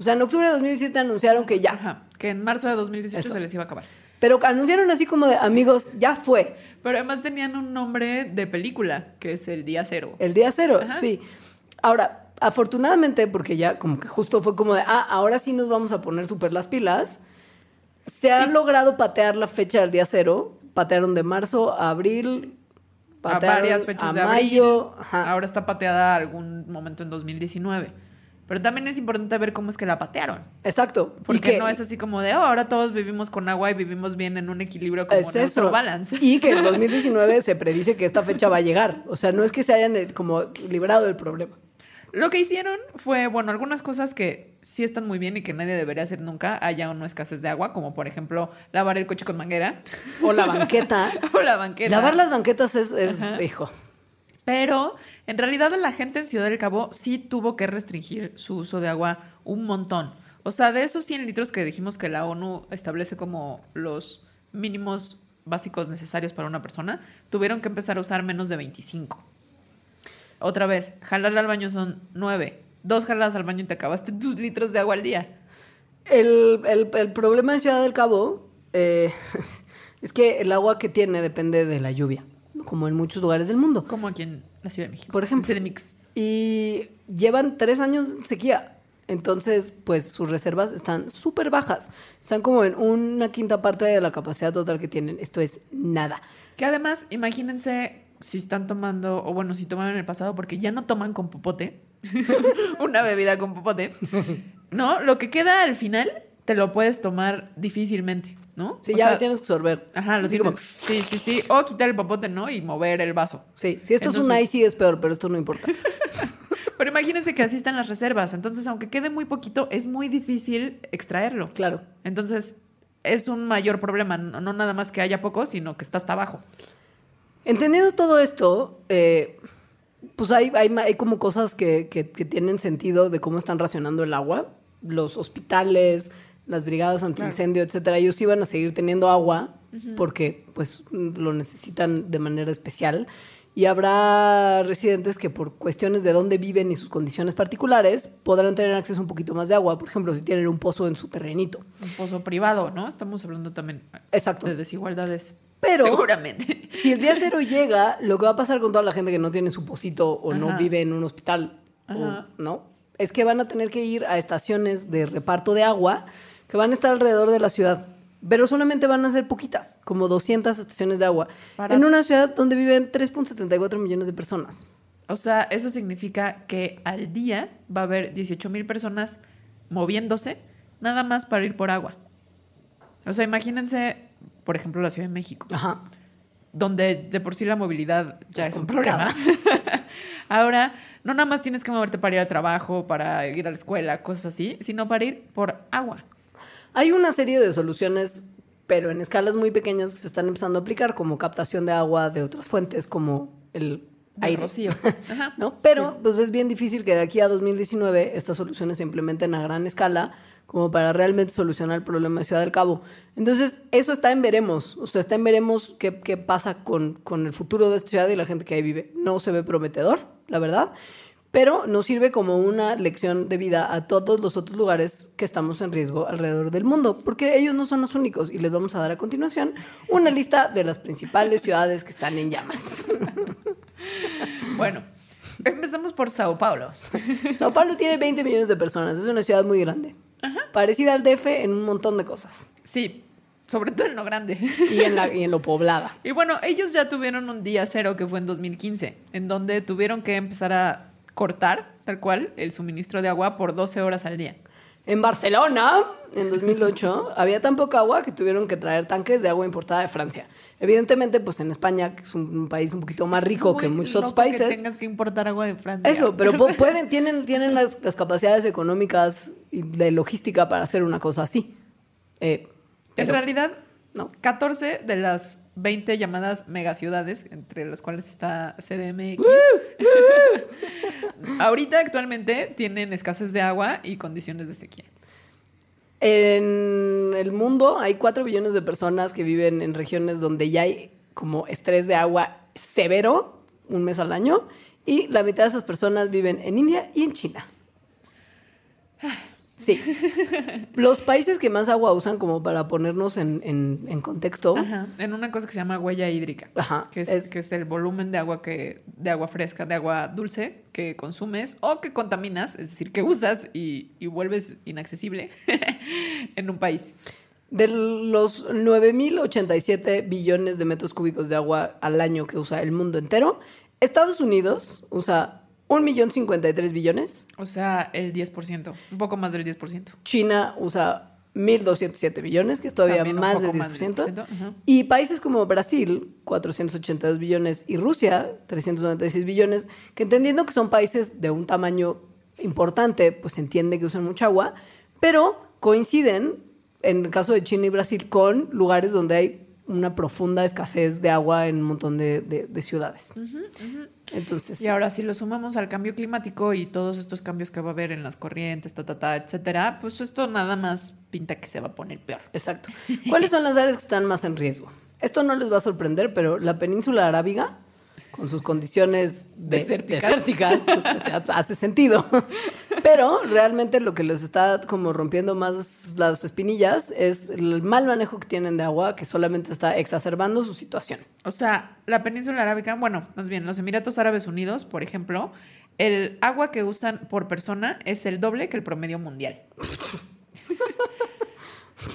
O sea, en octubre de 2017 anunciaron que ya. Ajá, que en marzo de 2018 Eso. se les iba a acabar. Pero anunciaron así como de amigos, ya fue. Pero además tenían un nombre de película, que es el día cero. El día cero, Ajá. sí. Ahora, afortunadamente, porque ya como que justo fue como de, ah, ahora sí nos vamos a poner súper las pilas, se ha logrado patear la fecha del día cero. Patearon de marzo a abril, A varias fechas a de abril. mayo. ajá. Ahora está pateada algún momento en 2019. Pero también es importante ver cómo es que la patearon. Exacto. Porque y que, no es así como de, oh, ahora todos vivimos con agua y vivimos bien en un equilibrio como es nuestro eso. balance. Y que en 2019 se predice que esta fecha va a llegar. O sea, no es que se hayan eh, como librado del problema. Lo que hicieron fue, bueno, algunas cosas que sí están muy bien y que nadie debería hacer nunca, haya o no escasez de agua, como por ejemplo lavar el coche con manguera O la banqueta. o la banqueta. Lavar las banquetas es, hijo. Pero en realidad la gente en Ciudad del Cabo sí tuvo que restringir su uso de agua un montón. O sea, de esos 100 litros que dijimos que la ONU establece como los mínimos básicos necesarios para una persona, tuvieron que empezar a usar menos de 25. Otra vez, jalarle al baño son 9. Dos jaladas al baño y te acabaste tus litros de agua al día. El, el- el problema de Ciudad del Cabo eh, es que el agua que tiene depende de la lluvia, como en muchos lugares del mundo. Como aquí en la Ciudad de México. Por ejemplo. En CDMX. Y llevan tres años en sequía. Entonces, pues sus reservas están súper bajas. Están como en una quinta parte de la capacidad total que tienen. Esto es nada. Que además, imagínense si están tomando, o bueno, si tomaron en el pasado, porque ya no toman con popote, una bebida con popote, ¿no? Lo que queda al final te lo puedes tomar difícilmente, ¿no? Sí, O ya sea, tienes que absorber. Ajá, lo como- Sí, sí, sí. O quitar el popote, ¿no? Y mover el vaso. Sí, si esto es un icy es peor, pero esto no importa. Pero imagínense que así están las reservas. Entonces, aunque quede muy poquito, es muy difícil extraerlo. Claro. Entonces, es un mayor problema. No, no nada más que haya poco, sino que está hasta abajo. Entendiendo todo esto, eh, pues hay, hay, ma- hay como cosas que, que- que tienen sentido de cómo están racionando el agua. Los hospitales, las brigadas antiincendio, etcétera, ellos iban a seguir teniendo agua porque pues lo necesitan de manera especial. Y habrá residentes que por cuestiones de dónde viven y sus condiciones particulares podrán tener acceso a un poquito más de agua. Por ejemplo, si tienen un pozo en su terrenito. Un pozo privado, ¿no? Estamos hablando también Exacto. de desigualdades. Pero- Seguramente. Si el día cero llega, lo que va a pasar con toda la gente que no tiene su pocito o no Ajá. vive en un hospital, o-. ¿no? Es que van a tener que ir a estaciones de reparto de agua que van a estar alrededor de la ciudad. Pero solamente van a ser poquitas, como 200 estaciones de agua, Para- en una ciudad donde viven 3.74 millones de personas. O sea, eso significa que al día va a haber 18 mil personas moviéndose nada más para ir por agua. O sea, imagínense, por ejemplo, la Ciudad de México, Ajá. donde de por sí la movilidad ya Es es, un problema. Ahora, no nada más tienes que moverte para ir al trabajo, para ir a la escuela, cosas así, sino para ir por agua. Hay una serie de soluciones, pero en escalas muy pequeñas que se están empezando a aplicar, como captación de agua de otras fuentes, como el aire. rocío. Ajá. ¿no? Pero pues es bien difícil que de aquí a 2019 estas soluciones se implementen a gran escala como para realmente solucionar el problema de Ciudad del Cabo. Entonces, eso está en veremos. O sea, está en veremos qué, qué pasa con, con el futuro de esta ciudad y la gente que ahí vive. No se ve prometedor, la verdad, pero nos sirve como una lección de vida a todos los otros lugares que estamos en riesgo alrededor del mundo, porque ellos no son los únicos y les vamos a dar a continuación una lista de las principales ciudades que están en llamas. Bueno, empezamos por Sao Paulo. Sao Paulo tiene 20 millones de personas, es una ciudad muy grande. Parecida al DF en un montón de cosas. Sí, sobre todo en lo grande. Y en, la, y en lo poblada. Y bueno, ellos ya tuvieron un día cero que fue en 2015, en donde tuvieron que empezar a cortar, tal cual, el suministro de agua por 12 horas al día. En Barcelona, en 2008, había tan poca agua que tuvieron que traer tanques de agua importada de Francia. Evidentemente, pues en España, que es un, país un poquito más rico que muchos otros loco que países. tengas que importar agua de Francia. Eso, pero pu- pueden, tienen, tienen las, las capacidades económicas de logística para hacer una cosa así. Eh, En realidad, no. 14 de las 20 llamadas megaciudades, entre las cuales está CDMX, ahorita actualmente tienen escasez de agua y condiciones de sequía. En el mundo hay 4 billones de personas que viven en regiones donde ya hay como estrés de agua severo, un mes al año, y la mitad de esas personas viven en India y en China. Sí. Los países que más agua usan, como para ponernos en, en- en contexto, Ajá, en una cosa que se llama huella hídrica. Ajá, Que es, es- que es el volumen de agua que, de agua fresca, de agua dulce que consumes o que contaminas, es decir, que usas y, y vuelves inaccesible en un país. de los 9.087 billones de metros cúbicos de agua al año que usa el mundo entero, Estados Unidos usa 1.053 billones, O sea, el 10%, un poco más del 10%. China usa 1.207 billones, que es todavía un más del más del 10%. 10%, ajá. Y países como Brasil, 482 billones, y Rusia, 396 billones, que entendiendo que son países de un tamaño importante, pues se entiende que usan mucha agua, pero coinciden, en el caso de China y Brasil, con lugares donde hay una profunda escasez de agua en un montón de, de- de ciudades. Entonces, Y ahora, si lo sumamos al cambio climático y todos estos cambios que va a haber en las corrientes, ta, ta, ta, etcétera, pues esto nada más pinta que se va a poner peor. Exacto. ¿Cuáles son las áreas que están más en riesgo? Esto no les va a sorprender, pero la península arábiga, con sus condiciones de- Desérticas. desérticas, pues hace sentido. Pero realmente lo que les está como rompiendo más las espinillas es el mal manejo que tienen de agua, que solamente está exacerbando su situación. O sea, la península arábica, bueno, más bien los Emiratos Árabes Unidos, por ejemplo, el agua que usan por persona es el doble que el promedio mundial.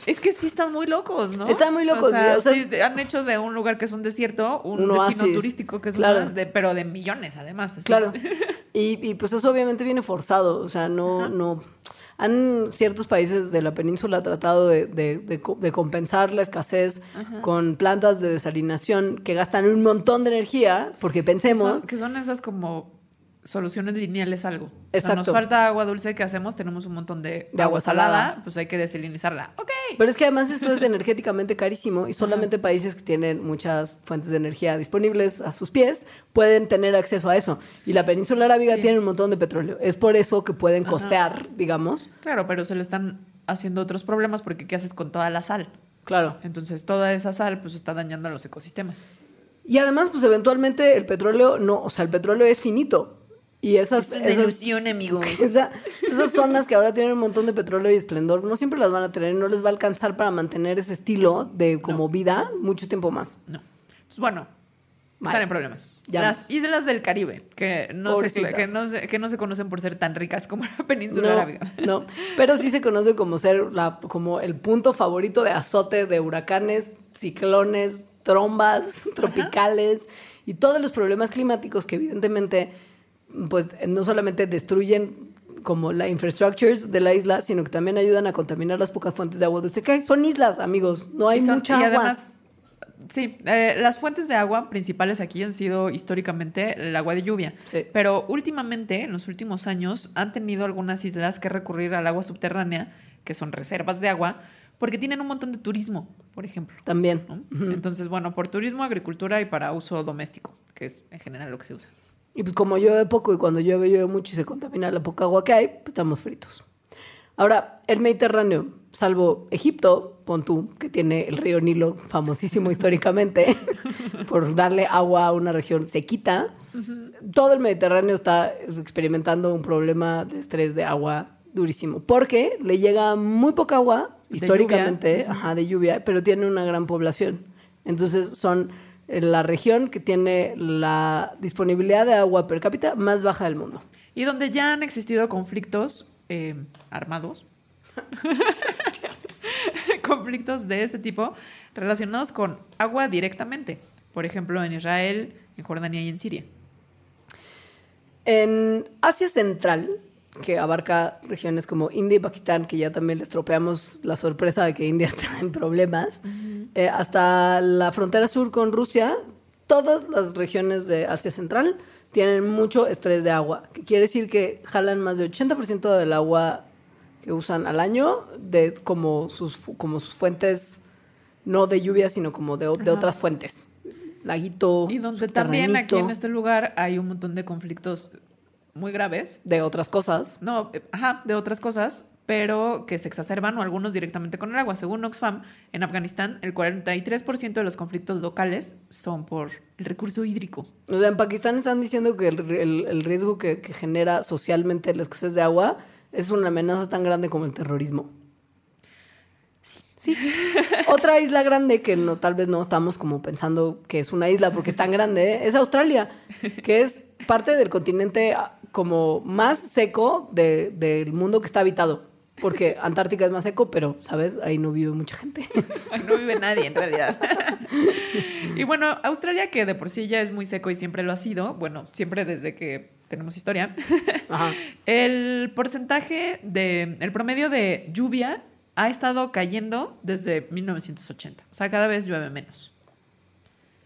es que sí están muy locos, ¿no? Están muy locos, O sea, o sea, sí, han hecho de un lugar que es un desierto un, destino turístico que es claro. una de, pero de millones además. así. Claro. Y, y, pues eso obviamente viene forzado. O sea, no, no. Han ciertos países de la península tratado de, de- de co- de compensar la escasez con plantas de desalinación que gastan un montón de energía, porque Que pensemos. son, que son esas como soluciones lineales algo. Exacto. nos falta agua dulce, ¿qué hacemos? Tenemos un montón de, De agua salada. pues hay que desalinizarla. Ok. Pero es que además esto es energéticamente carísimo y solamente países que tienen muchas fuentes de energía disponibles a sus pies pueden tener acceso a eso. Y la península arábiga Sí. tiene un montón de petróleo. Es por eso que pueden costear, digamos. Claro, pero se le están haciendo otros problemas porque ¿qué haces con toda la sal? Claro. Entonces toda esa sal pues está dañando a los ecosistemas. Y además, pues eventualmente el petróleo no, o sea, el petróleo es finito. Y esas, esas, amigos. esa- esas zonas que ahora tienen un montón de petróleo y esplendor, no siempre las van a tener, no les va a alcanzar para mantener ese estilo de como vida mucho tiempo más. No. Entonces, bueno, están en problemas. Ya. Las islas del Caribe, que no, se, que, no se, que no se conocen por ser tan ricas como la península No, arábiga. no, pero sí se conoce como ser la, como el punto favorito de azote de huracanes, ciclones, trombas tropicales y todos los problemas climáticos que evidentemente pues no solamente destruyen como la infrastructures de la isla, sino que también ayudan a contaminar las pocas fuentes de agua dulce que hay. Son islas, amigos, no hay y son- mucha y agua. además, sí, eh, las fuentes de agua principales aquí han sido históricamente el agua de lluvia. Sí. Pero últimamente, en los últimos años, han tenido algunas islas que recurrir al agua subterránea, que son reservas de agua, porque tienen un montón de turismo, por ejemplo. También. Entonces, bueno, por turismo, agricultura y para uso doméstico, que es en general lo que se usa. Y pues como llueve poco y cuando llueve llueve mucho y se contamina la poca agua que hay, pues estamos fritos. Ahora, el Mediterráneo, salvo Egipto, pon tú, que tiene el río Nilo, famosísimo históricamente, por darle agua a una región sequita, todo el Mediterráneo está experimentando un problema de estrés de agua durísimo, porque le llega muy poca agua, De históricamente, lluvia. ajá, de lluvia, pero tiene una gran población. Entonces son la región que tiene la disponibilidad de agua per cápita más baja del mundo. Y donde ya han existido conflictos eh, armados, conflictos de ese tipo relacionados con agua directamente. Por ejemplo, en Israel, en Jordania y en Siria. En Asia Central, que abarca regiones como India y Pakistán, que ya también les tropeamos la sorpresa de que India está en problemas, eh, hasta la frontera sur con Rusia, todas las regiones de Asia Central tienen mucho estrés de agua, que quiere decir que jalan más del 80% del agua que usan al año de como sus, como sus fuentes, no de lluvia, sino como de, de otras fuentes. Laguito, Y donde también aquí en este lugar hay un montón de conflictos muy graves. de otras cosas. No, eh, ajá, de otras cosas, pero que se exacerban o algunos directamente con el agua. Según Oxfam, en Afganistán el 43% de los conflictos locales son por el recurso hídrico. O sea, en Pakistán están diciendo que el, el- el riesgo que, que genera socialmente la escasez de agua es una amenaza tan grande como el terrorismo. Sí. Otra isla grande que no, tal vez no estamos como pensando que es una isla porque es tan grande, ¿eh? es Australia, que es parte del continente como más seco de- del mundo que está habitado. Porque Antártica es más seco, pero, ¿sabes? Ahí no vive mucha gente. No vive nadie en realidad. y bueno, Australia, que de por sí ya es muy seco y siempre lo ha sido, bueno, siempre desde que tenemos historia, Ajá. el porcentaje de, el promedio de lluvia ha estado cayendo desde 1980. O sea, cada vez llueve menos.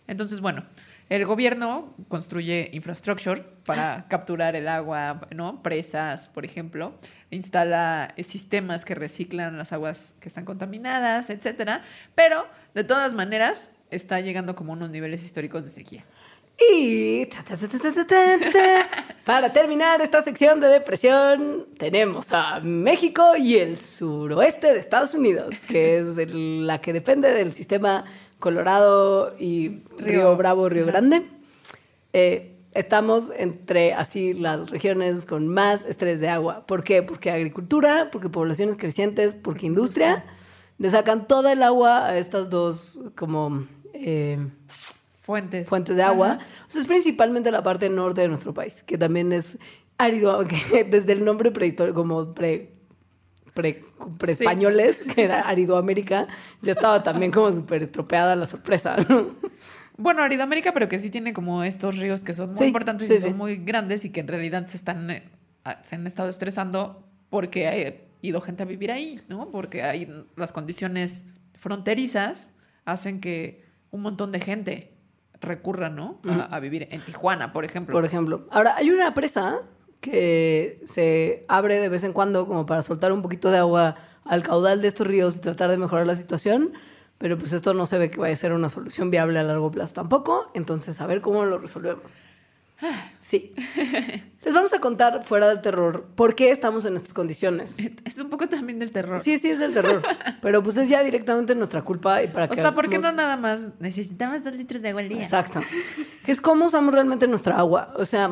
Entonces, bueno, el gobierno construye infrastructure para capturar el agua, ¿no? Presas, por ejemplo. Instala sistemas que reciclan las aguas que están contaminadas, etcétera. Pero, de todas maneras, está llegando como unos niveles históricos de sequía. Y ta, ta, ta. para terminar esta sección de depresión, tenemos a México y el suroeste de Estados Unidos, que es el- la que depende del sistema Colorado y Río, Río. Bravo, Río. Grande. Eh, estamos entre así las regiones con más estrés de agua. ¿Por qué? Porque agricultura, porque poblaciones crecientes, porque industria. Le sacan toda el agua a estas dos como... eh, Fuentes. fuentes de agua. Ajá. O sea, es principalmente la parte norte de nuestro país, que también es árido, que desde el nombre prehistórico, como pre, pre, españoles, que era Aridoamérica, ya estaba también como súper estropeada la sorpresa, ¿no? Bueno, Aridoamérica, pero que sí tiene como estos ríos que son muy Sí, importantes sí, y son muy grandes y que en realidad se están eh, se han estado estresando porque ha ido gente a vivir ahí, ¿no? Porque hay las condiciones fronterizas hacen que un montón de gente recurra, ¿no? A vivir en Tijuana, por ejemplo. Por ejemplo. Ahora, hay una presa que se abre de vez en cuando como para soltar un poquito de agua al caudal de estos ríos y tratar de mejorar la situación, pero pues esto no se ve que vaya a ser una solución viable a largo plazo tampoco, entonces a ver cómo lo resolvemos. Sí. Les vamos a contar fuera del terror por qué estamos en estas condiciones. Es un poco también del terror. Sí, sí es del terror, pero pues es ya directamente nuestra culpa y para o que sea, ¿por qué no hagamos- nada más necesitamos dos litros de agua al día? Exacto. Que es cómo usamos realmente nuestra agua. O sea,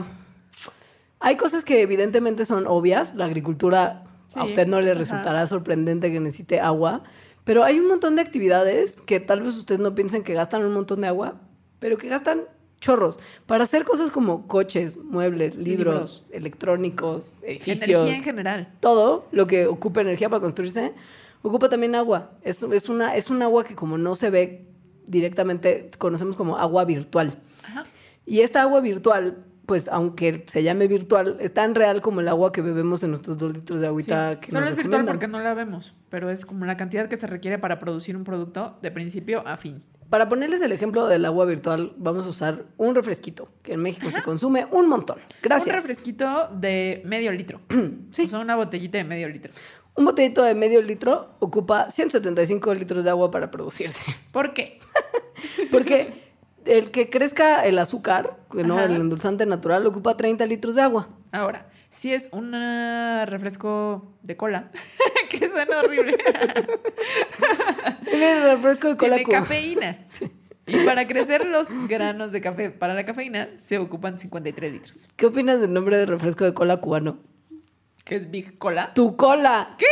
hay cosas que evidentemente son obvias. La agricultura a usted no le ajá. resultará sorprendente que necesite agua. Pero hay un montón de actividades que tal vez ustedes no piensen que gastan un montón de agua, pero que gastan chorros para hacer cosas como coches, muebles, libros, Libros. electrónicos, edificios Energía en general. todo lo que ocupa energía para construirse, ocupa también agua. Es, es, una, es un agua que como no se ve directamente, conocemos como agua virtual. Ajá. Y esta agua virtual, pues aunque se llame virtual, es tan real como el agua que bebemos en nuestros dos litros de agüita Sí. que Solo es virtual porque no la vemos, pero es como la cantidad que se requiere para producir un producto de principio a fin. Para ponerles el ejemplo del agua virtual, vamos a usar un refresquito, que en México se consume un montón. Gracias. Un refresquito de medio litro. Sí. O sea, una botellita de medio litro. Un botellito de medio litro ocupa 175 litros de agua para producirse. ¿Por qué? Porque el que crezca el azúcar, ¿no? El endulzante natural, ocupa 30 litros de agua. Ahora, si es un refresco de cola, que suena horrible, el refresco de cola tiene Cuba. cafeína. Y para crecer los granos de café para la cafeína se ocupan 53 litros. ¿Qué opinas del nombre de refresco de cola cubano? Que es Big Cola. ¡Tu cola! ¿Qué?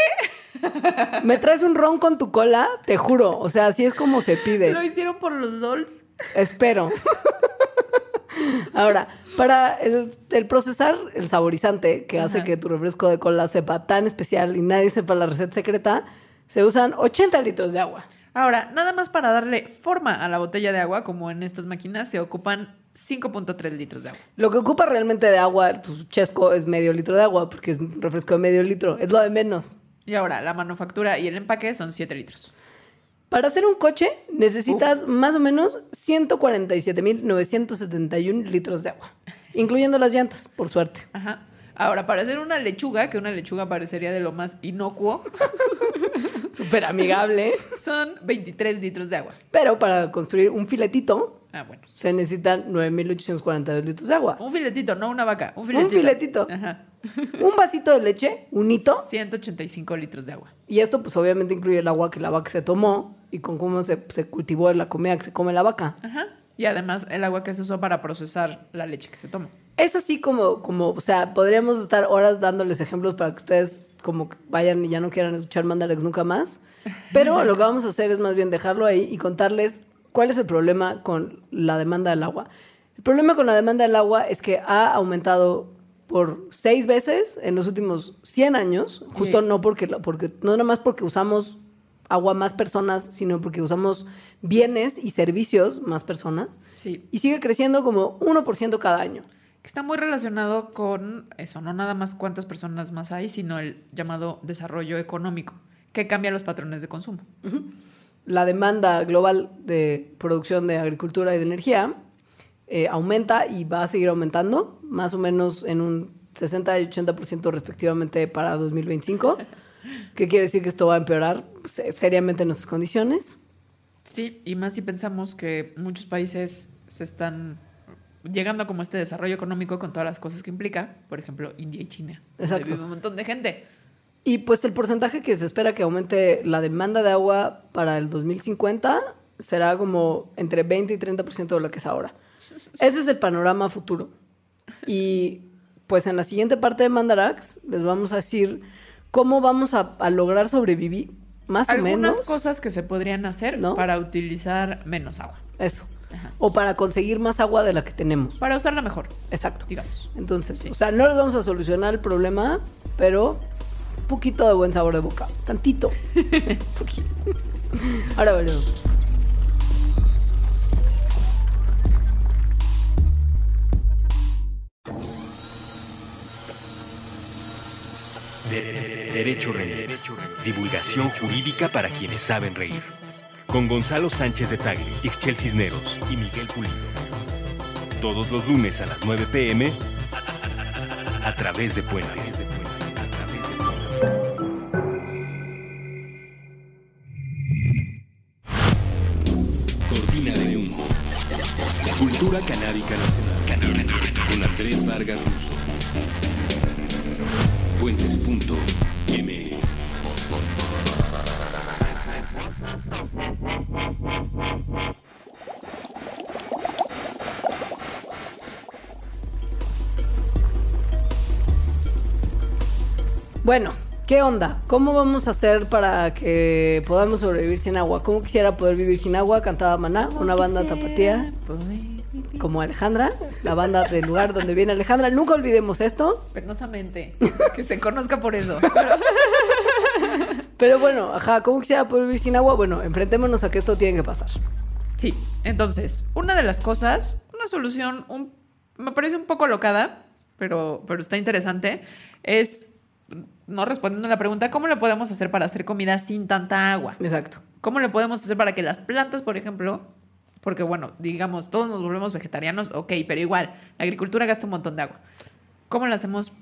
¿Me traes un ron con tu cola? Te juro. O sea, así es como se pide. Lo hicieron por los dolls. Espero. Ahora, para el, el procesar el saborizante que hace Ajá. que tu refresco de cola sepa tan especial y nadie sepa la receta secreta, se usan 80 litros de agua. Ahora, nada más para darle forma a la botella de agua, como en estas máquinas, se ocupan 5.3 litros de agua. Lo que ocupa realmente de agua, tu chesco es medio litro de agua, porque es refresco de medio litro. Es lo de menos. Y ahora, la manufactura y el empaque son 7 litros. Para hacer un coche necesitas más o menos 147.971 litros de agua, incluyendo las llantas, por suerte. Ajá. Ahora, para hacer una lechuga, que una lechuga parecería de lo más inocuo, Súper amigable. son 23 litros de agua. Pero para construir un filetito Ah, bueno. se necesitan 9.842 litros de agua. Un filetito, no una vaca. Un filetito. filetito. Ajá. Un vasito de leche, un hito. 185 litros de agua. Y esto pues obviamente incluye el agua que la vaca se tomó y con cómo se, se cultivó la comida que se come la vaca. Ajá. Y además el agua que se usó para procesar la leche que se toma. Es así como, como, o sea, podríamos estar horas dándoles ejemplos para que ustedes como que vayan y ya no quieran escuchar Mandarax nunca más. Pero lo que vamos a hacer es más bien dejarlo ahí y contarles cuál es el problema con la demanda del agua. El problema con la demanda del agua es que ha aumentado por seis veces en los últimos 100 años, justo Sí. no porque, porque no nada más porque usamos agua más personas, sino porque usamos bienes y servicios más personas. Sí. Y sigue creciendo como 1% cada año. Está muy relacionado con eso, no nada más cuántas personas más hay, sino el llamado desarrollo económico, que cambia los patrones de consumo. Ujú. La demanda global de producción de agricultura y de energía eh, aumenta y va a seguir aumentando, más o menos en un 60 y 80% respectivamente para 2025. ¿Qué quiere decir que esto va a empeorar se- seriamente nuestras condiciones? Sí, y más si pensamos que muchos países se están llegando a como este desarrollo económico con todas las cosas que implica, por ejemplo, India y China. Exacto. vive un montón de gente. Y pues el porcentaje que se espera que aumente la demanda de agua para el 2050 será como entre 20 y 30% de lo que es ahora. Ese es el panorama futuro. Y pues en la siguiente parte de Mandarax les vamos a decir cómo vamos a, a lograr sobrevivir más o Algunas menos. cosas que se podrían hacer ¿No? para utilizar menos agua, Eso. O para conseguir más agua de la que tenemos. para usarla mejor, Exacto. digamos. Entonces, Sí. o sea, no les vamos a solucionar el problema, pero un poquito de buen sabor de boca. Tantito. Poquito. Ahora veremos. Derecho Remix. Divulgación jurídica para quienes saben reír. Con Gonzalo Sánchez de Tagle, Ixchel Cisneros y Miguel Pulido. Todos los lunes a las 9 pm a través de Puentes. Cortina de humo. Cultura canábica nacional. Andrés Vargas Russo. Puentes.me Bueno, ¿qué onda? ¿Cómo vamos a hacer para que podamos sobrevivir sin agua? ¿Cómo quisiera poder vivir sin agua? Cantaba Maná, una banda tapatía como Alejandra, la banda del lugar donde viene Alejandra. Nunca olvidemos esto. Penosamente. que se conozca por eso. Pero bueno, ajá, ¿cómo quisiera poder vivir sin agua? Bueno, enfrentémonos a que esto tiene que pasar. Sí, entonces, una de las cosas, una solución, un- me parece un poco locada, pero, pero está interesante, es, no respondiendo a la pregunta, ¿cómo le podemos hacer para hacer comida sin tanta agua? Exacto. ¿Cómo le podemos hacer para que las plantas, por ejemplo, porque bueno, digamos, todos nos volvemos vegetarianos, ok, pero igual, la agricultura gasta un montón de agua. ¿Cómo lo hacemos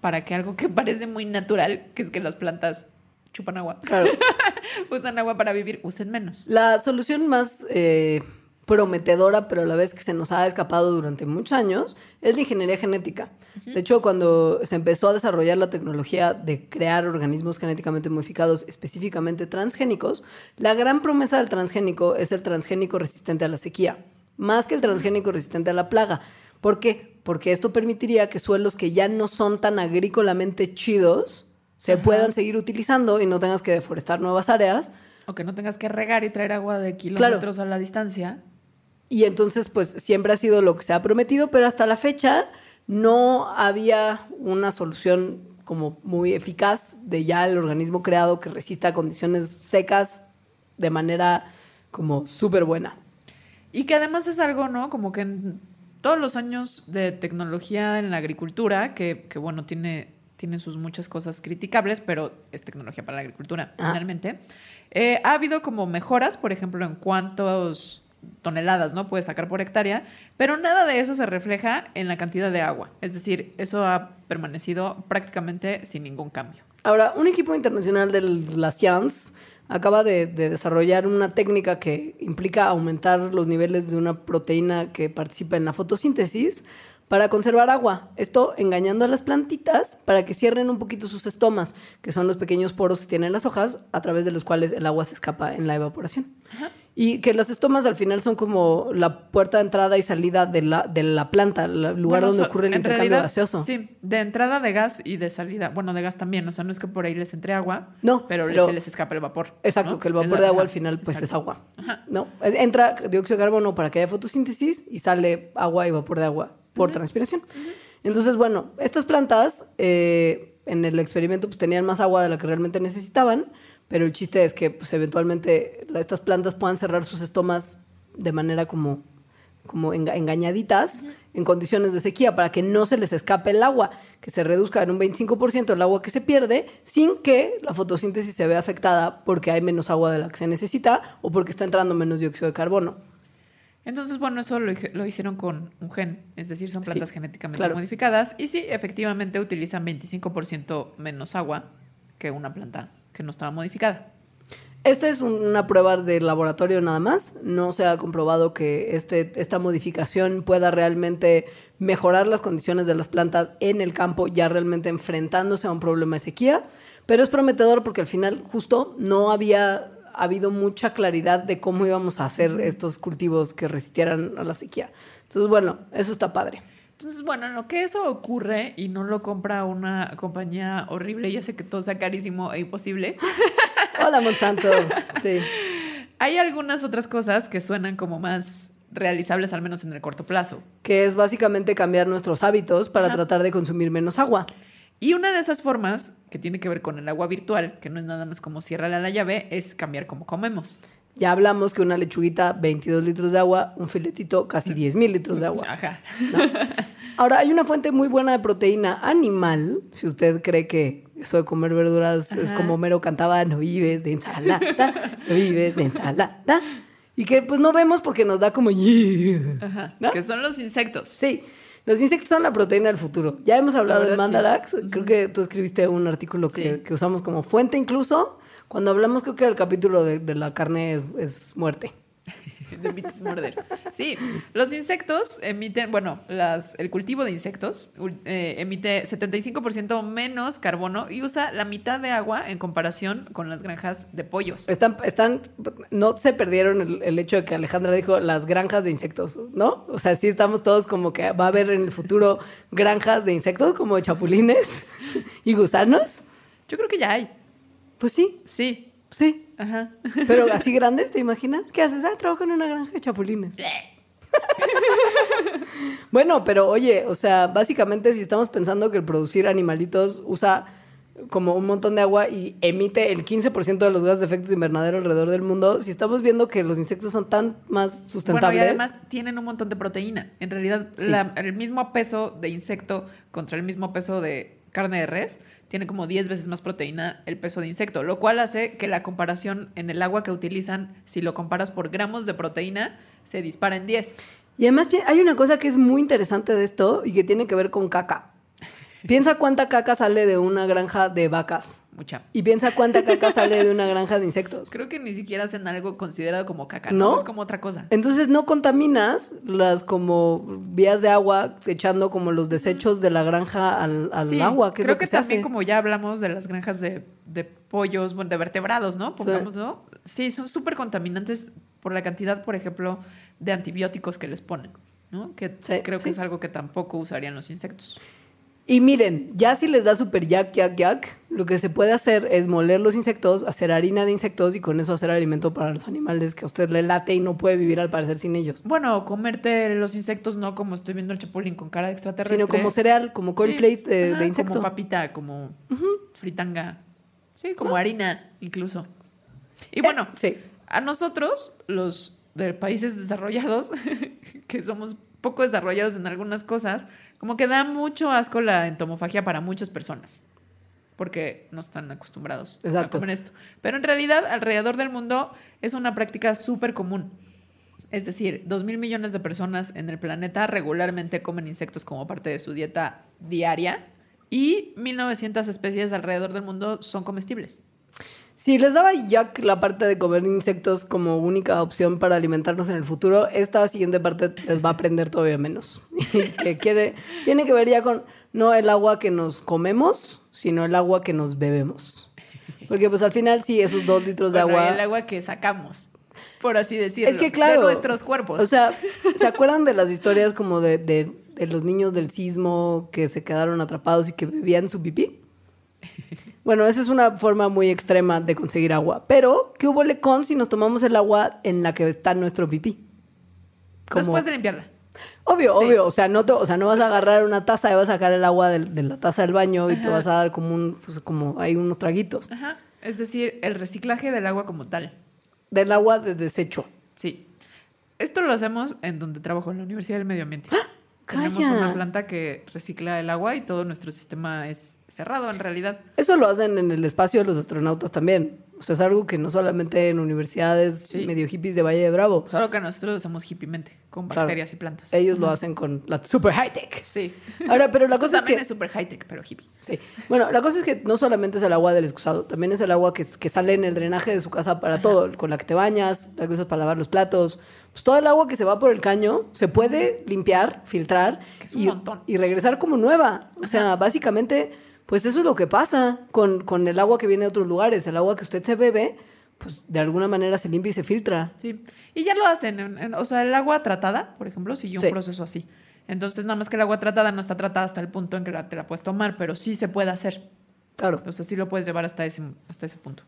para que algo que parece muy natural, que es que las plantas chupan agua, Claro. usan agua para vivir, usen menos? La solución más eh, prometedora, pero a la vez que se nos ha escapado durante muchos años, es la ingeniería genética. De hecho, cuando se empezó a desarrollar la tecnología de crear organismos genéticamente modificados, específicamente transgénicos, la gran promesa del transgénico es el transgénico resistente a la sequía, más que el transgénico resistente a la plaga. ¿Por qué? Porque esto permitiría que suelos que ya no son tan agrícolamente chidos se Ajá. puedan seguir utilizando y no tengas que deforestar nuevas áreas. O que no tengas que regar y traer agua de kilómetros a la distancia. Y entonces, pues siempre ha sido lo que se ha prometido, pero hasta la fecha no había una solución como muy eficaz de ya el organismo creado que resista a condiciones secas de manera como súper buena. Y que además es algo, ¿no? Como que en todos los años de tecnología en la agricultura, que, que, bueno, tiene, tiene sus muchas cosas criticables, pero es tecnología para la agricultura, Ah. finalmente. eh, ha habido como mejoras, por ejemplo, en cuántos toneladas, ¿no? Puedes sacar por hectárea, pero nada de eso se refleja en la cantidad de agua. Es decir, eso ha permanecido prácticamente sin ningún cambio. Ahora, un equipo internacional de la Science acaba de, de desarrollar una técnica que implica aumentar los niveles de una proteína que participa en la fotosíntesis para conservar agua. Esto engañando a las plantitas para que cierren un poquito sus estomas, que son los pequeños poros que tienen las hojas a través de los cuales el agua se escapa en la evaporación. Y que las estomas al final son como la puerta de entrada y salida de la, de la planta, el lugar Bueno, donde so- ocurre el intercambio realidad, gaseoso. Sí, de entrada de gas y de salida. Bueno, de gas también. O sea, no es que por ahí les entre agua. No, pero, pero- se les escapa el vapor. Exacto, ¿no? que el vapor la- de agua ajá, al final pues es agua. Ajá. ¿no? Entra dióxido de carbono para que haya fotosíntesis y sale agua y vapor de agua por transpiración. Entonces, bueno, estas plantas eh, en el experimento pues tenían más agua de la que realmente necesitaban, pero el chiste es que pues eventualmente estas plantas puedan cerrar sus estomas de manera como, como enga- engañaditas en condiciones de sequía para que no se les escape el agua, que se reduzca en un 25% el agua que se pierde sin que la fotosíntesis se vea afectada porque hay menos agua de la que se necesita o porque está entrando menos dióxido de carbono. Entonces, bueno, eso lo, lo hicieron con un gen, es decir, son plantas Sí, genéticamente claro. modificadas y sí, efectivamente utilizan 25% menos agua que una planta que no estaba modificada. Esta es un- una prueba de laboratorio nada más. No se ha comprobado que este, esta modificación pueda realmente mejorar las condiciones de las plantas en el campo, ya realmente enfrentándose a un problema de sequía. Pero es prometedor porque al final justo no había habido mucha claridad de cómo íbamos a hacer estos cultivos que resistieran a la sequía. Entonces, bueno, eso está padre. Entonces, bueno, en lo que eso ocurre y no lo compra una compañía horrible y hace que todo sea carísimo e imposible, Hola, Monsanto. Sí. hay algunas otras cosas que suenan como más realizables, al menos en el corto plazo. Que es básicamente cambiar nuestros hábitos para tratar de consumir menos agua. Y una de esas formas, que tiene que ver con el agua virtual, que no es nada más como ciérrale a la llave, es cambiar cómo comemos. Ya hablamos que una lechuguita, 22 litros de agua, un filetito, casi 10 mil litros de agua. Ajá. Ahora, hay una fuente muy buena de proteína animal. Si usted cree que eso de comer verduras es como Mero cantaba, no vives de ensalada, no vives de ensalada. Y que pues no vemos porque nos da como... Ajá. ¿No? Que son los insectos. Sí, los insectos son la proteína del futuro. Ya hemos hablado La en verdad, Mandarax. sí. Creo que tú escribiste un artículo que, Sí. que usamos como fuente incluso. Cuando hablamos, creo que el capítulo de, de la carne es, es muerte. morder. Sí, los insectos emiten, bueno, las, el cultivo de insectos eh, emite 75% menos carbono y usa la mitad de agua en comparación con las granjas de pollos. Están, están, no se perdieron el, el hecho de que Alejandra dijo las granjas de insectos, ¿no? O sea, sí estamos todos como que va a haber en el futuro granjas de insectos como chapulines y gusanos. Yo creo que ya hay. Pues sí, Sí. sí. Ajá. Pero así grandes, ¿te imaginas? ¿Qué haces? Ah, trabajo en una granja de chapulines. bueno, pero oye, o sea, básicamente si estamos pensando que el producir animalitos usa como un montón de agua y emite el 15% de los gases de efecto invernadero alrededor del mundo, si estamos viendo que los insectos son tan más Bueno, sustentables. y además tienen un montón de proteína. En realidad, Sí. la- el mismo peso de insecto contra el mismo peso de carne de res tiene como 10 veces más proteína el peso de insecto, lo cual hace que la comparación en el agua que utilizan, si lo comparas por gramos de proteína, se dispara en 10. Y además hay una cosa que es muy interesante de esto y que tiene que ver con caca. Piensa cuánta caca sale de una granja de vacas Mucha. y piensa cuánta caca sale de una granja de insectos. Creo que ni siquiera hacen algo considerado como caca, ¿No? ¿no? Es como otra cosa. Entonces no contaminas las como vías de agua echando como los desechos de la granja al, al Sí, agua, que es creo lo que, también hace. como ya hablamos de las granjas de, de pollos, bueno, de vertebrados, ¿no? Pongamos, ¿no? Sí, son súper contaminantes por la cantidad, por ejemplo, de antibióticos que les ponen, ¿no? Que Sí, creo que sí. es algo que tampoco usarían los insectos. Y miren, ya si les da super yak, yak, yak, lo que se puede hacer es moler los insectos, hacer harina de insectos y con eso hacer alimento para los animales que a usted le late y no puede vivir al parecer sin ellos. Bueno, comerte los insectos no como estoy viendo el chapulín con cara de extraterrestre. Sino como cereal, como cornflakes Sí, de, ajá, de insecto. Como papita, como fritanga. Sí, como harina, incluso. Y bueno, Eh, sí. a nosotros, los de países desarrollados, que somos poco desarrollados en algunas cosas, como que da mucho asco la entomofagia para muchas personas. Porque no están acostumbrados Exacto. a comer esto. Pero en realidad, alrededor del mundo es una práctica súper común. Es decir, dos mil millones de personas en el planeta regularmente comen insectos como parte de su dieta diaria y 1900 especies alrededor del mundo son comestibles. Si les daba Jack la parte de comer insectos como única opción para alimentarnos en el futuro, esta siguiente parte les va a aprender todavía menos. que quiere, tiene que ver ya con no el agua que nos comemos, sino el agua que nos bebemos. Porque pues al final sí, esos dos litros de Bueno, agua... El agua que sacamos, por así decirlo. Es que claro. De nuestros cuerpos. O sea, ¿se acuerdan de las historias como de, de- de los niños del sismo que se quedaron atrapados y que bebían su pipí? Bueno, esa es una forma muy extrema de conseguir agua. Pero, ¿qué hubo con si nos tomamos el agua en la que está nuestro pipí? Como- Después de limpiarla. Obvio, Sí. obvio. O sea, no te- o sea, no vas a agarrar una taza y vas a sacar el agua del- de, la taza del baño y te Ajá. vas a dar como un, pues, como hay unos traguitos. Ajá. Es decir, el reciclaje del agua como tal. Del agua de desecho. Sí. Esto lo hacemos en donde trabajo, en la Universidad del Medio Ambiente. Tenemos ¡Calla! una planta que recicla el agua y todo nuestro sistema es cerrado en realidad. Eso lo hacen en el espacio de los astronautas también. O sea, es algo que no solamente en universidades Sí. medio hippies de Valle de Bravo. Solo que nosotros lo hacemos hippiemente, con Claro. bacterias y plantas. Ellos lo hacen con la super high tech. Sí. Ahora, pero la Esto cosa es también que... es super high tech, pero hippie. Sí. Bueno, la cosa es que no solamente es el agua del excusado, también es el agua que, que sale en el drenaje de su casa para todo, con la que te bañas, la que usas para lavar los platos. Pues todo el agua que se va por el caño se puede limpiar, filtrar Que es un y, montón. y regresar como nueva. O sea, básicamente, pues eso es lo que pasa con, con el agua que viene de otros lugares. El agua que usted se bebe, pues de alguna manera se limpia y se filtra. Sí. Y ya lo hacen. en- en- o sea, el agua tratada, por ejemplo, siguió Sí. un proceso así. Entonces, nada más que el agua tratada no está tratada hasta el punto en que la- te la puedes tomar, pero sí se puede hacer. Claro. O sea, sí lo puedes llevar hasta ese, hasta ese punto.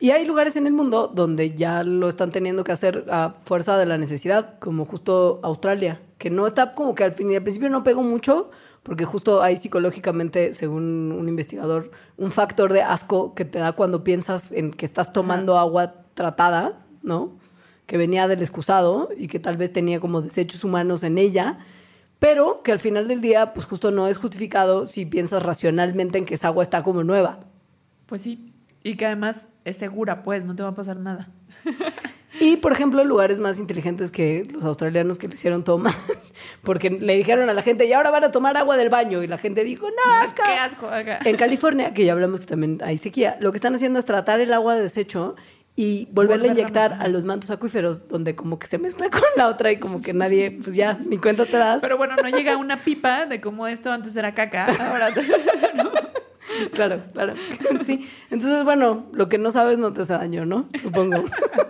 Y hay lugares en el mundo donde ya lo están teniendo que hacer a fuerza de la necesidad, como justo Australia, que no está como que al, fin, al principio no pegó mucho, porque justo hay psicológicamente, según un investigador, un factor de asco que te da cuando piensas en que estás tomando agua tratada, ¿no? Que venía del excusado y que tal vez tenía como desechos humanos en ella, pero que al final del día, pues justo no es justificado si piensas racionalmente en que esa agua está como nueva. Pues sí. Y que además es segura, pues, no te va a pasar nada. Y, por ejemplo, lugares más inteligentes que los australianos que lo hicieron todo mal, porque le dijeron a la gente, y ahora van a tomar agua del baño, y la gente dijo, no, asco. ¡Qué asco! En California, que ya hablamos que también hay sequía, lo que están haciendo es tratar el agua de desecho y volverla a inyectar a los mantos acuíferos, donde como que se mezcla con la otra y como que nadie, pues ya, ni cuenta te das. Pero bueno, no llega una pipa de cómo esto antes era caca. Ahora Claro, claro. Sí. Entonces, bueno, lo que no sabes no te hace daño, ¿no? Supongo.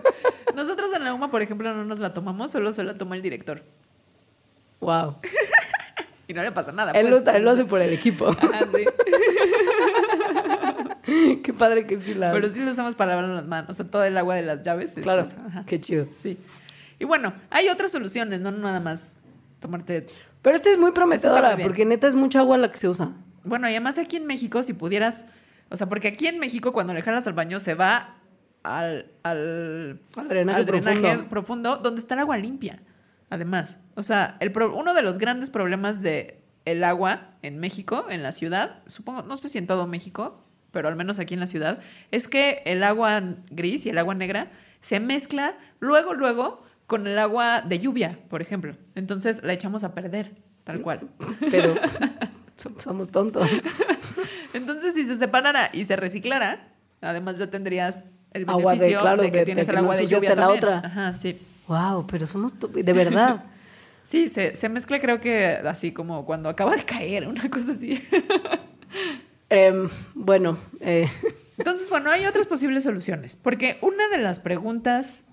Nosotros en la UMA, por ejemplo, no nos la tomamos, solo se la toma el director. Wow. Y no le pasa nada. Él, pues. lo, él lo hace por el equipo. Ajá, sí. Qué padre que él sí la Pero sí lo usamos para lavar las manos. O sea, todo el agua de las llaves. es Claro, ajá. qué chido. Sí. Y bueno, hay otras soluciones, no nada más tomarte. Pero esta es muy prometedora, porque neta es mucha agua la que se usa. Bueno, y además aquí en México, si pudieras. O sea, porque aquí en México, cuando le jalas al baño, se va al, al, Al drenaje al drenaje profundo. profundo, donde está el agua limpia. Además, o sea, el pro- uno de los grandes problemas de el agua en México, en la ciudad, supongo, no sé si en todo México, pero al menos aquí en la ciudad, es que el agua gris y el agua negra se mezcla luego, luego con el agua de lluvia, por ejemplo. Entonces la echamos a perder, tal cual. Pero somos tontos. Entonces, si se separara y se reciclara, además ya tendrías el Agua de- beneficio de, claro, que de- tienes de el no agua de lluvia la también. otra. Ajá, sí. Wow, pero somos de verdad. Sí, se, se mezcla creo que así como cuando acaba de caer, una cosa así. Em, bueno, eh, Entonces, bueno, hay otras posibles soluciones. Porque una de las preguntas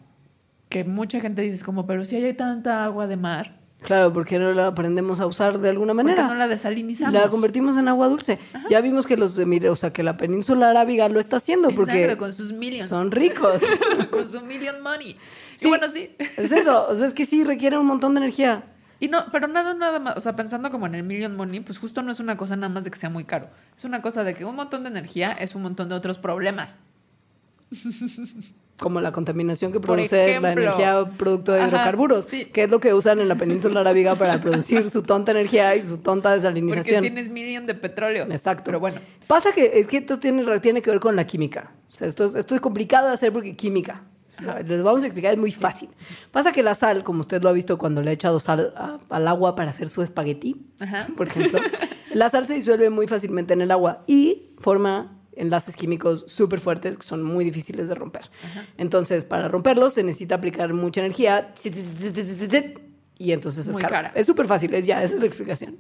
que mucha gente dice es como, pero si hay tanta agua de mar, claro, porque no la aprendemos a usar de alguna ¿por qué manera. no la desalinizamos? La convertimos en agua dulce. Ya vimos que los de Mire, o sea, que la península arábiga lo está haciendo porque con sus millions. son ricos. con su million money. Sí. Y bueno, sí. es eso, o sea, es que sí requiere un montón de energía. Y no, pero nada, nada más, o sea, pensando como en el Million Money, pues justo no es una cosa nada más de que sea muy caro. Es una cosa de que un montón de energía es un montón de otros problemas. Como la contaminación que produce la ejemplo. energía producto de Ajá, hidrocarburos, sí. que es lo que usan en la península arábiga para producir su tonta energía y su tonta Porque desalinización. tienes million de petróleo. Exacto. Pero bueno, Pasa que es que esto tiene, tiene que ver con la química. O sea, esto es, esto es complicado de hacer porque química. Les vamos a explicar, es muy fácil. Pasa que la sal, como usted lo ha visto cuando le ha echado sal a- al agua para hacer su espagueti, Ajá. por ejemplo, la sal se disuelve muy fácilmente en el agua y forma enlaces químicos súper fuertes que son muy difíciles de romper. Ajá. Entonces, para romperlos se necesita aplicar mucha energía y entonces es Muy caro. cara. Es súper fácil, es ya, esa es la explicación.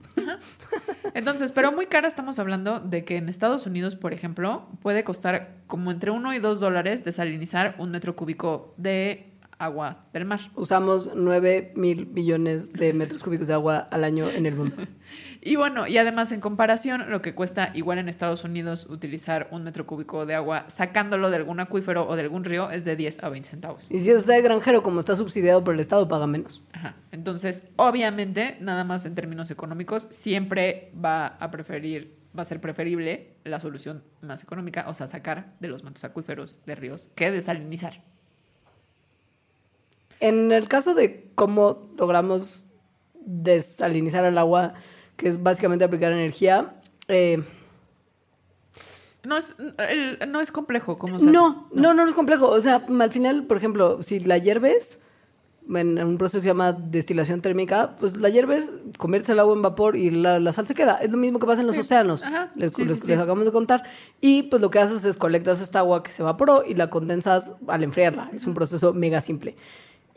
Entonces, pero muy cara estamos hablando de que en Estados Unidos, por ejemplo, puede costar como entre 1 y 2 dólares desalinizar un metro cúbico de agua del mar. Usamos 9 mil millones de metros cúbicos de agua al año en el mundo. Y bueno, y además en comparación, lo que cuesta igual en Estados Unidos utilizar un metro cúbico de agua sacándolo de algún acuífero o de algún río es de 10 a 20 centavos. Y si usted es granjero, como está subsidiado por el Estado, paga menos. Ajá. Entonces, obviamente, nada más en términos económicos, siempre va a preferir, va a ser preferible la solución más económica, o sea, sacar de los mantos acuíferos de ríos que desalinizar. En el caso de cómo logramos desalinizar el agua, que es básicamente aplicar energía, eh, No es, no es complejo, ¿cómo se hace? no, no, no, es complejo. O sea, al final, por ejemplo, si la hierves en un proceso que se llama destilación térmica, pues la hierves, conviertes el agua en vapor y la, la sal se queda. Es lo mismo que pasa en los Sí. océanos. Ajá. Les, Sí, les- sí. les acabamos de contar. Y pues lo que haces es colectas esta agua que se evaporó y la condensas al enfriarla. Es un proceso mega simple.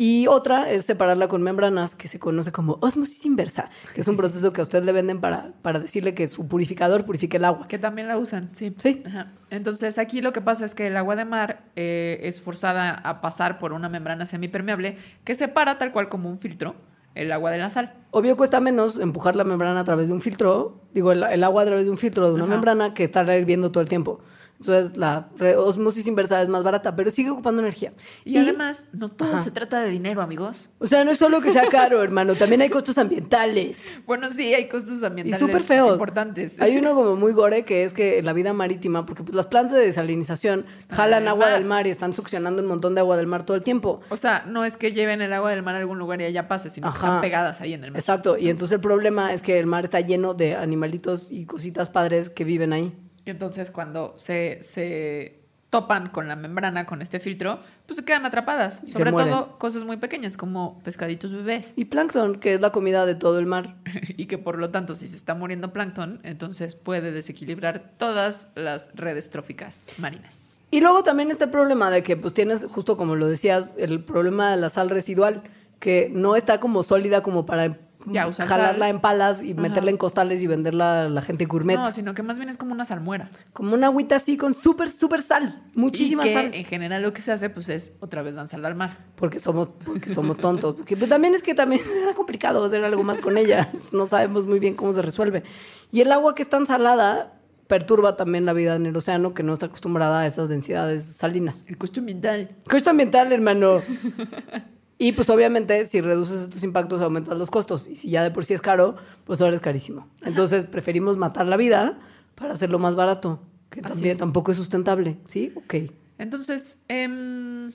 Y otra es separarla con membranas que se conoce como osmosis inversa, que es un proceso que a usted le venden para, para decirle que su purificador purifique el agua. Que también la usan, sí. Sí. Ajá. Entonces, aquí lo que pasa es que el agua de mar eh, es forzada a pasar por una membrana semipermeable que separa tal cual como un filtro el agua de la sal. Obvio cuesta menos empujar la membrana a través de un filtro, digo, el, el agua a través de un filtro de una Ajá. membrana que estarla hirviendo todo el tiempo. Entonces la osmosis inversa es más barata, pero sigue ocupando energía. Y, además, no todo Ajá. se trata de dinero, amigos. O sea, no es solo que sea caro, hermano, también hay costos ambientales. Bueno, sí, hay costos ambientales súper feos. importantes. Hay uno como muy gore que es que la vida marítima, porque pues las plantas de desalinización jalan agua mar. del mar y están succionando un montón de agua del mar todo el tiempo. O sea, no es que lleven el agua del mar a algún lugar y allá pase, sino que están pegadas ahí en el mar. Exacto, y entonces el problema es que el mar está lleno de animalitos y cositas padres que viven ahí. Y entonces cuando se, se topan con la membrana, con este filtro, pues se quedan atrapadas. Y Sobre mueren. todo cosas muy pequeñas como pescaditos bebés. Y plancton, que es la comida de todo el mar. y que por lo tanto, si se está muriendo plancton, entonces puede desequilibrar todas las redes tróficas marinas. Y luego también está el problema de que pues tienes, justo como lo decías, el problema de la sal residual, que no está como sólida como para Ya, usar jalarla sal. en palas y Ajá. meterla en costales y venderla a la gente gourmet. No, sino que más bien es como una salmuera. Como una agüita así con súper, súper sal. Muchísima y que sal. en general lo que se hace pues es otra vez lanzarla al mar. Porque somos, porque somos tontos. Porque pues, también es que también es complicado hacer algo más con ella. No sabemos muy bien cómo se resuelve. Y el agua que es tan salada perturba también la vida en el océano que no está acostumbrada a esas densidades salinas. El costo ambiental. Costo ambiental, hermano. Y pues obviamente si reduces estos impactos aumentas los costos. Y si ya de por sí es caro, pues ahora es carísimo. Entonces preferimos matar la vida para hacerlo más barato, que Así también es. tampoco es sustentable. ¿Sí? Ok. Entonces, em,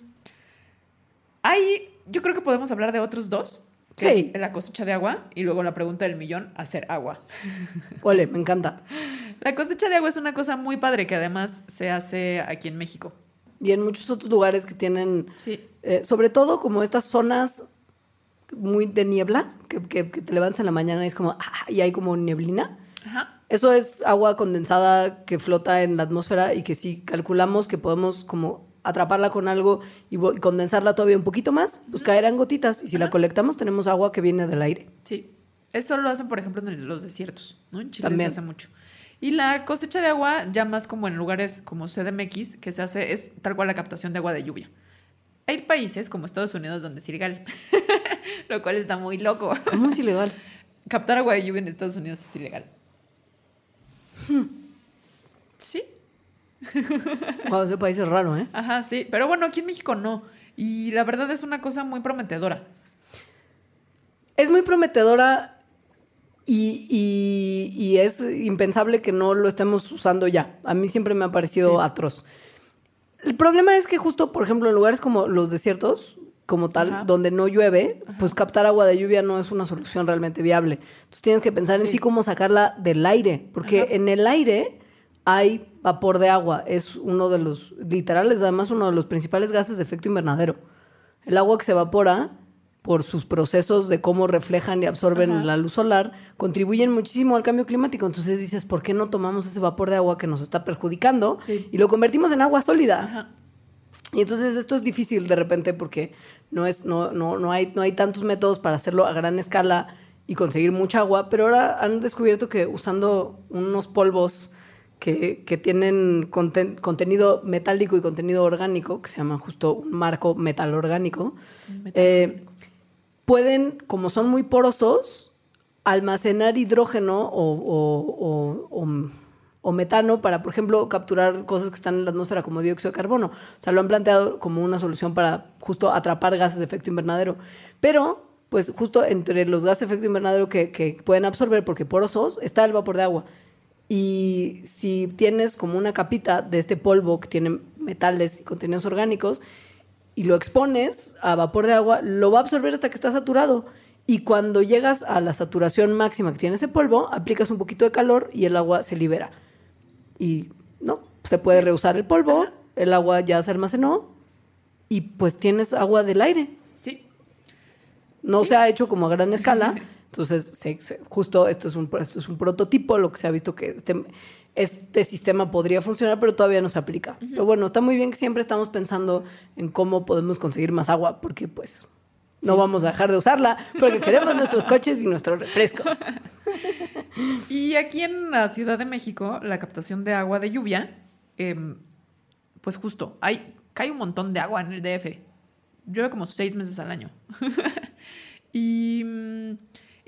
hay, yo creo que podemos hablar de otros dos, que Sí. es la cosecha de agua y luego la pregunta del millón, hacer agua. Ole, me encanta. La cosecha de agua es una cosa muy padre que además se hace aquí en México. Y en muchos otros lugares que tienen, Sí. eh, sobre todo como estas zonas muy de niebla, que, que- que te levantas en la mañana y es como, ah, y hay como neblina. Ajá. Eso es agua condensada que flota en la atmósfera y que si calculamos que podemos como atraparla con algo y y condensarla todavía un poquito más, pues caerán gotitas. Y si la colectamos, tenemos agua que viene del aire. Sí. Eso lo hacen, por ejemplo, en los desiertos, ¿no? En Chile También. se hace mucho. Y la cosecha de agua, ya más como en lugares como CDMX, que se hace, es tal cual la captación de agua de lluvia. Hay países como Estados Unidos donde es ilegal, lo cual está muy loco. ¿Cómo es ilegal? Captar agua de lluvia en Estados Unidos es ilegal. Sí, Wow, ese país es raro, ¿eh? ajá, sí. Pero bueno, aquí en México no. Y la verdad es una cosa muy prometedora. Es muy prometedora y, y- y es impensable que no lo estemos usando ya. A mí siempre me ha parecido Sí. atroz. El problema es que justo, por ejemplo, en lugares como los desiertos, como tal, Ajá. donde no llueve, pues captar agua de lluvia no es una solución realmente viable. Entonces tienes que pensar en Sí. sí cómo sacarla del aire, porque Ajá. en el aire hay vapor de agua. Es uno de los, literales, además uno de los principales gases de efecto invernadero. El agua que se evapora por sus procesos de cómo reflejan y absorben Ajá. la luz solar, contribuyen muchísimo al cambio climático. Entonces dices, ¿por qué no tomamos ese vapor de agua que nos está perjudicando Sí. y lo convertimos en agua sólida? Ajá. Y entonces esto es difícil de repente porque no, es, no, no, no, hay, no hay tantos métodos para hacerlo a gran escala y conseguir mucha agua, pero ahora han descubierto que usando unos polvos que, que tienen conten- contenido metálico y contenido orgánico, que se llama justo un marco metal orgánico, eh, pueden, como son muy porosos, almacenar hidrógeno o, metano para, por ejemplo, capturar cosas que están en la atmósfera como dióxido de carbono. O sea, lo han planteado como una solución para justo atrapar gases de efecto invernadero. Pero, pues justo entre los gases de efecto invernadero que, que pueden absorber, porque porosos, está el vapor de agua. Y si tienes como una capita de este polvo que tiene metales y contenidos orgánicos, y lo expones a vapor de agua, lo va a absorber hasta que está saturado. Y cuando llegas a la saturación máxima que tiene ese polvo, aplicas un poquito de calor y el agua se libera. Y no, se puede reusar el polvo, el agua ya se almacenó y pues tienes agua del aire. Sí. No se ha hecho como a gran escala. Entonces, se- se- justo esto es, un, esto es un prototipo, lo que se ha visto que este, este sistema podría funcionar, pero todavía no se aplica. Pero bueno, está muy bien que siempre estamos pensando en cómo podemos conseguir más agua, porque pues no vamos a dejar de usarla, porque queremos nuestros coches y nuestros refrescos. Y aquí en la Ciudad de México, la captación de agua de lluvia, em, pues justo, hay, cae un montón de agua en el DF. Llueve como seis meses al año. y, mm,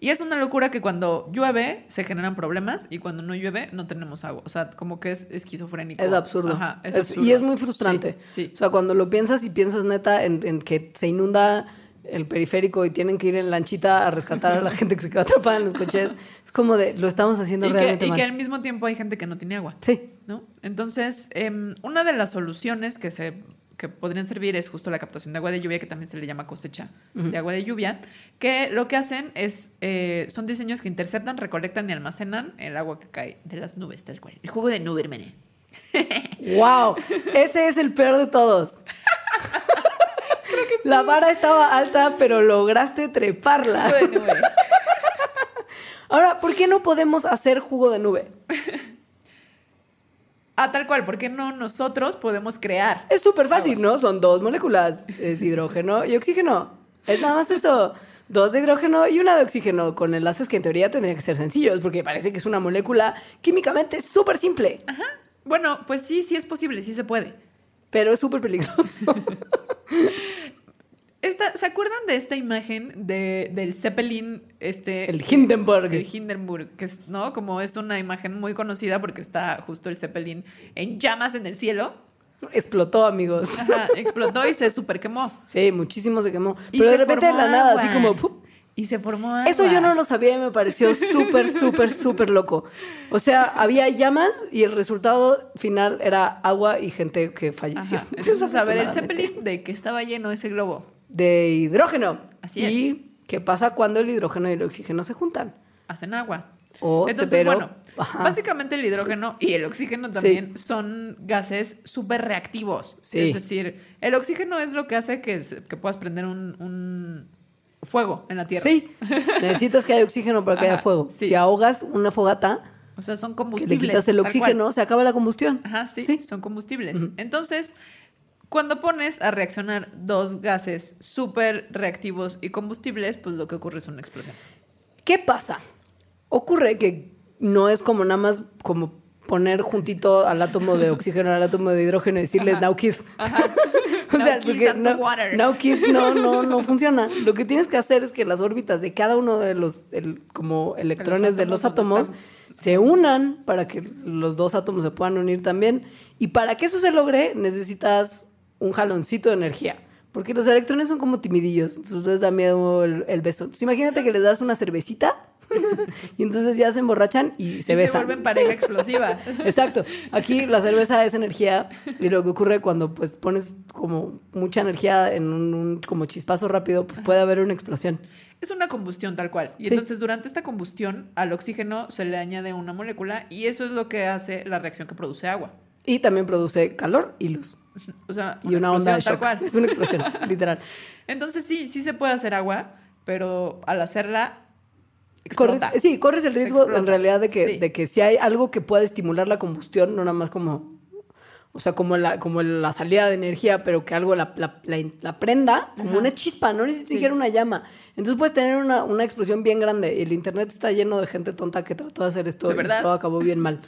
y es una locura que cuando llueve se generan problemas y cuando no llueve no tenemos agua. O sea, como que es esquizofrénico. Es absurdo. Ajá, es Es- absurdo. Y es muy frustrante. Sí, sí. O sea, cuando lo piensas y piensas neta en, en que se inunda el periférico y tienen que ir en lanchita a rescatar a la gente que se queda atrapada en los coches, es como de, lo estamos haciendo Y, que, realmente y mal. que al mismo tiempo hay gente que no tiene agua. Sí. ¿no? Entonces, em, una de las soluciones que se que podrían servir es justo la captación de agua de lluvia, que también se le llama cosecha de agua de lluvia, que lo que hacen es, eh, son diseños que interceptan, recolectan y almacenan el agua que cae de las nubes, tal cual. El jugo de nube, hermane. ¡Wow! Ese es el peor de todos. La vara estaba alta, pero lograste treparla. Jugo de nube. Ahora, ¿por qué no podemos hacer jugo de nube? Ah, tal cual, porque no nosotros podemos crear? Es súper fácil, ¿no? Son dos moléculas, es hidrógeno y oxígeno. Es nada más eso. Dos de hidrógeno y una de oxígeno, con enlaces que en teoría tendrían que ser sencillos, porque parece que es una molécula químicamente súper simple, Bueno, pues sí, sí es posible, sí se puede. pero es súper peligroso. Esta, ¿Se acuerdan de esta imagen de, del Zeppelin? Este, El Hindenburg. El Hindenburg, que es, ¿no? Como es una imagen muy conocida porque está justo el Zeppelin en llamas en el cielo. Explotó, amigos. Ajá, explotó y se super quemó. Sí, muchísimo se quemó. Y Pero de repente de la nada, agua. así como... ¡pup! Y se formó agua. Eso yo no lo sabía y me pareció súper, súper, súper loco. O sea, había llamas y el resultado final era agua y gente que falleció. Ajá. Entonces, a ver, el. Zeppelin, ¿de qué estaba lleno ese globo? De hidrógeno. Así ¿Y qué pasa cuando el hidrógeno y el oxígeno se juntan? Hacen agua. O, Entonces, pero- bueno, Ajá. básicamente el hidrógeno y el oxígeno también son gases súper reactivos. Sí. Es decir, el oxígeno es lo que hace que, que puedas prender un, un fuego en la Tierra. Sí, necesitas que haya oxígeno para que Ajá, haya fuego. sí. Si ahogas una fogata, O sea, son que combustibles. le quitas el oxígeno, se acaba la combustión. Ajá, sí, son combustibles. Entonces, cuando pones a reaccionar dos gases súper reactivos y combustibles, pues lo que ocurre es una explosión. ¿Qué pasa? Ocurre que no es como nada más como poner juntito al átomo de oxígeno al átomo de hidrógeno y decirles Ajá. now. Ajá. O sea, porque no, water. now no, no, no funciona. Lo que tienes que hacer es que las órbitas de cada uno de los el- como electrones de los átomos se unan para que los dos átomos se puedan unir también. Y para que eso se logre, necesitas un jaloncito de energía. Porque los electrones son como timidillos, entonces les da miedo el, el beso. Entonces, imagínate que les das una cervecita y entonces ya se emborrachan y se y besan. se vuelven pareja explosiva. Exacto. Aquí la cerveza es energía y lo que ocurre cuando pues pones como mucha energía en un, un como chispazo rápido, pues puede haber una explosión. Es una combustión tal cual. Y Sí. entonces durante esta combustión al oxígeno se le añade una molécula y eso es lo que hace la reacción que produce agua. Y también produce calor y luz. O sea, Y una onda de shock. tal cual. Es una explosión, literal. Entonces sí, sí se puede hacer agua, pero al hacerla Corres, explota. sí, corres el riesgo Explota. en realidad de que, Sí. de que si hay algo que pueda estimular la combustión, no nada más como, o sea, como la, como la salida de energía, pero que algo la, la, la- la prenda, como Ajá. una chispa, no necesitas Sí. una llama. Entonces puedes tener una, una explosión bien grande y el internet está lleno de gente tonta que trató de hacer esto ¿De y verdad? todo acabó bien mal.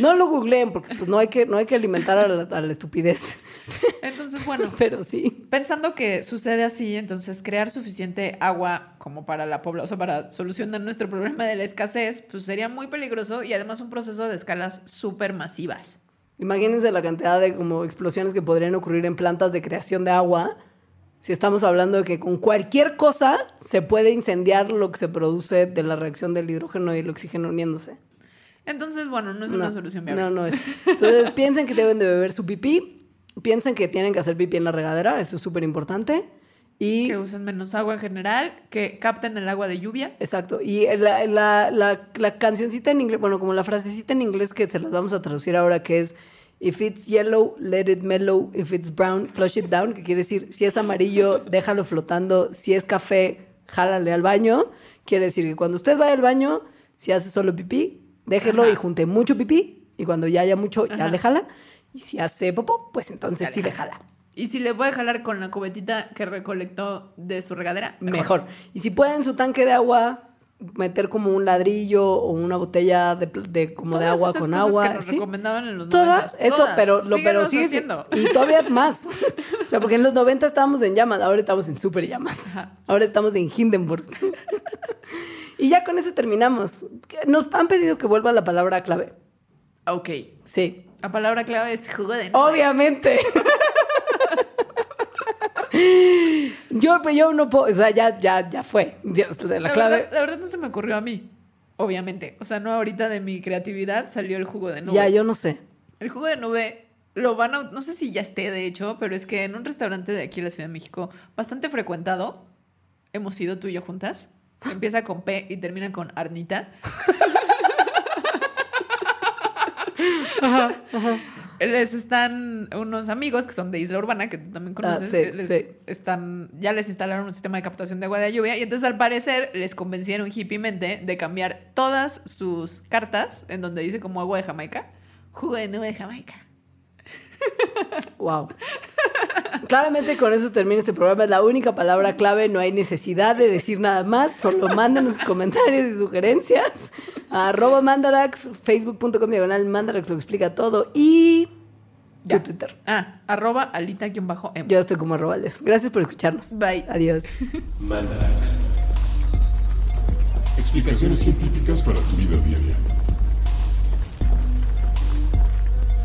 No lo googleen porque pues no hay que, no hay que alimentar a la, a la estupidez, Entonces, bueno, pero sí. Pensando que sucede así, entonces crear suficiente agua como para la población, o sea, para solucionar nuestro problema de la escasez, pues sería muy peligroso y además un proceso de escalas súper masivas. Imagínense la cantidad de como explosiones que podrían ocurrir en plantas de creación de agua. Si estamos hablando de que con cualquier cosa se puede incendiar lo que se produce de la reacción del hidrógeno y el oxígeno uniéndose. Entonces, bueno, no es una solución viable. No, no es. Entonces piensen que deben de beber su pipí, piensen que tienen que hacer pipí en la regadera, eso es súper importante. Y Que usen menos agua en general, que capten el agua de lluvia. Exacto. Y la, la, la, la cancioncita en inglés, bueno, como la frasecita en inglés que se las vamos a traducir ahora, que es If it's yellow, let it mellow. If it's brown, flush it down. Que quiere decir, si es amarillo, déjalo flotando. Si es café, jálale al baño. Quiere decir que cuando usted vaya al baño, si hace solo pipí, déjelo Ajá. y junte mucho pipí. Y cuando ya haya mucho, ya Ajá. le jala. Y si hace popó, pues entonces Ya sí le jala. Y si le puede jalar con la cubetita que recolectó de su regadera, Mejor. Y si pueden su tanque de agua meter como un ladrillo o una botella de, como de agua esas con cosas agua. que nos ¿sí? recomendaban en los Todas, 90s, eso, todas. pero, lo, pero sigue haciendo. Y todavía más. O sea, porque en los 90 estábamos en llamas, ahora estamos en super llamas. Ajá. Ahora estamos en Hindenburg. y ya con eso terminamos. Nos han pedido que vuelva la palabra clave. Ok. Sí. La palabra clave es jugo de nube. Obviamente. yo, pues yo no puedo, o sea, ya, ya, ya fue. Ya, La, La, clave. verdad, la verdad no se me ocurrió a mí, obviamente. O sea, no ahorita de mi creatividad salió el jugo de nube. Ya, yo no sé. El jugo de nube lo van a... No sé si ya esté, de hecho, pero es que en un restaurante de aquí en la Ciudad de México, bastante frecuentado, hemos ido tú y yo juntas. Empieza con P y termina con Arnita. Les están unos amigos que son de Isla Urbana, que tú también conoces. Ah, sí, les sí. Están, ya les instalaron un sistema de captación de agua de lluvia y entonces al parecer les convencieron hippiemente de cambiar todas sus cartas en donde dice como agua de Jamaica, jugo de nube de Jamaica. Wow. Claramente con eso termina este programa. Es la única palabra clave. No hay necesidad de decir nada más. Solo mándenos sus comentarios y sugerencias a arroba mandarax, facebook.com diagonal mandarax, lo explica todo. Y Ya. tu Twitter. Ah, arroba alita-emo. Yo estoy como arroba Alex. Gracias por escucharnos. Bye. Adiós. Mandarax. Explicaciones científicas para tu vida diaria.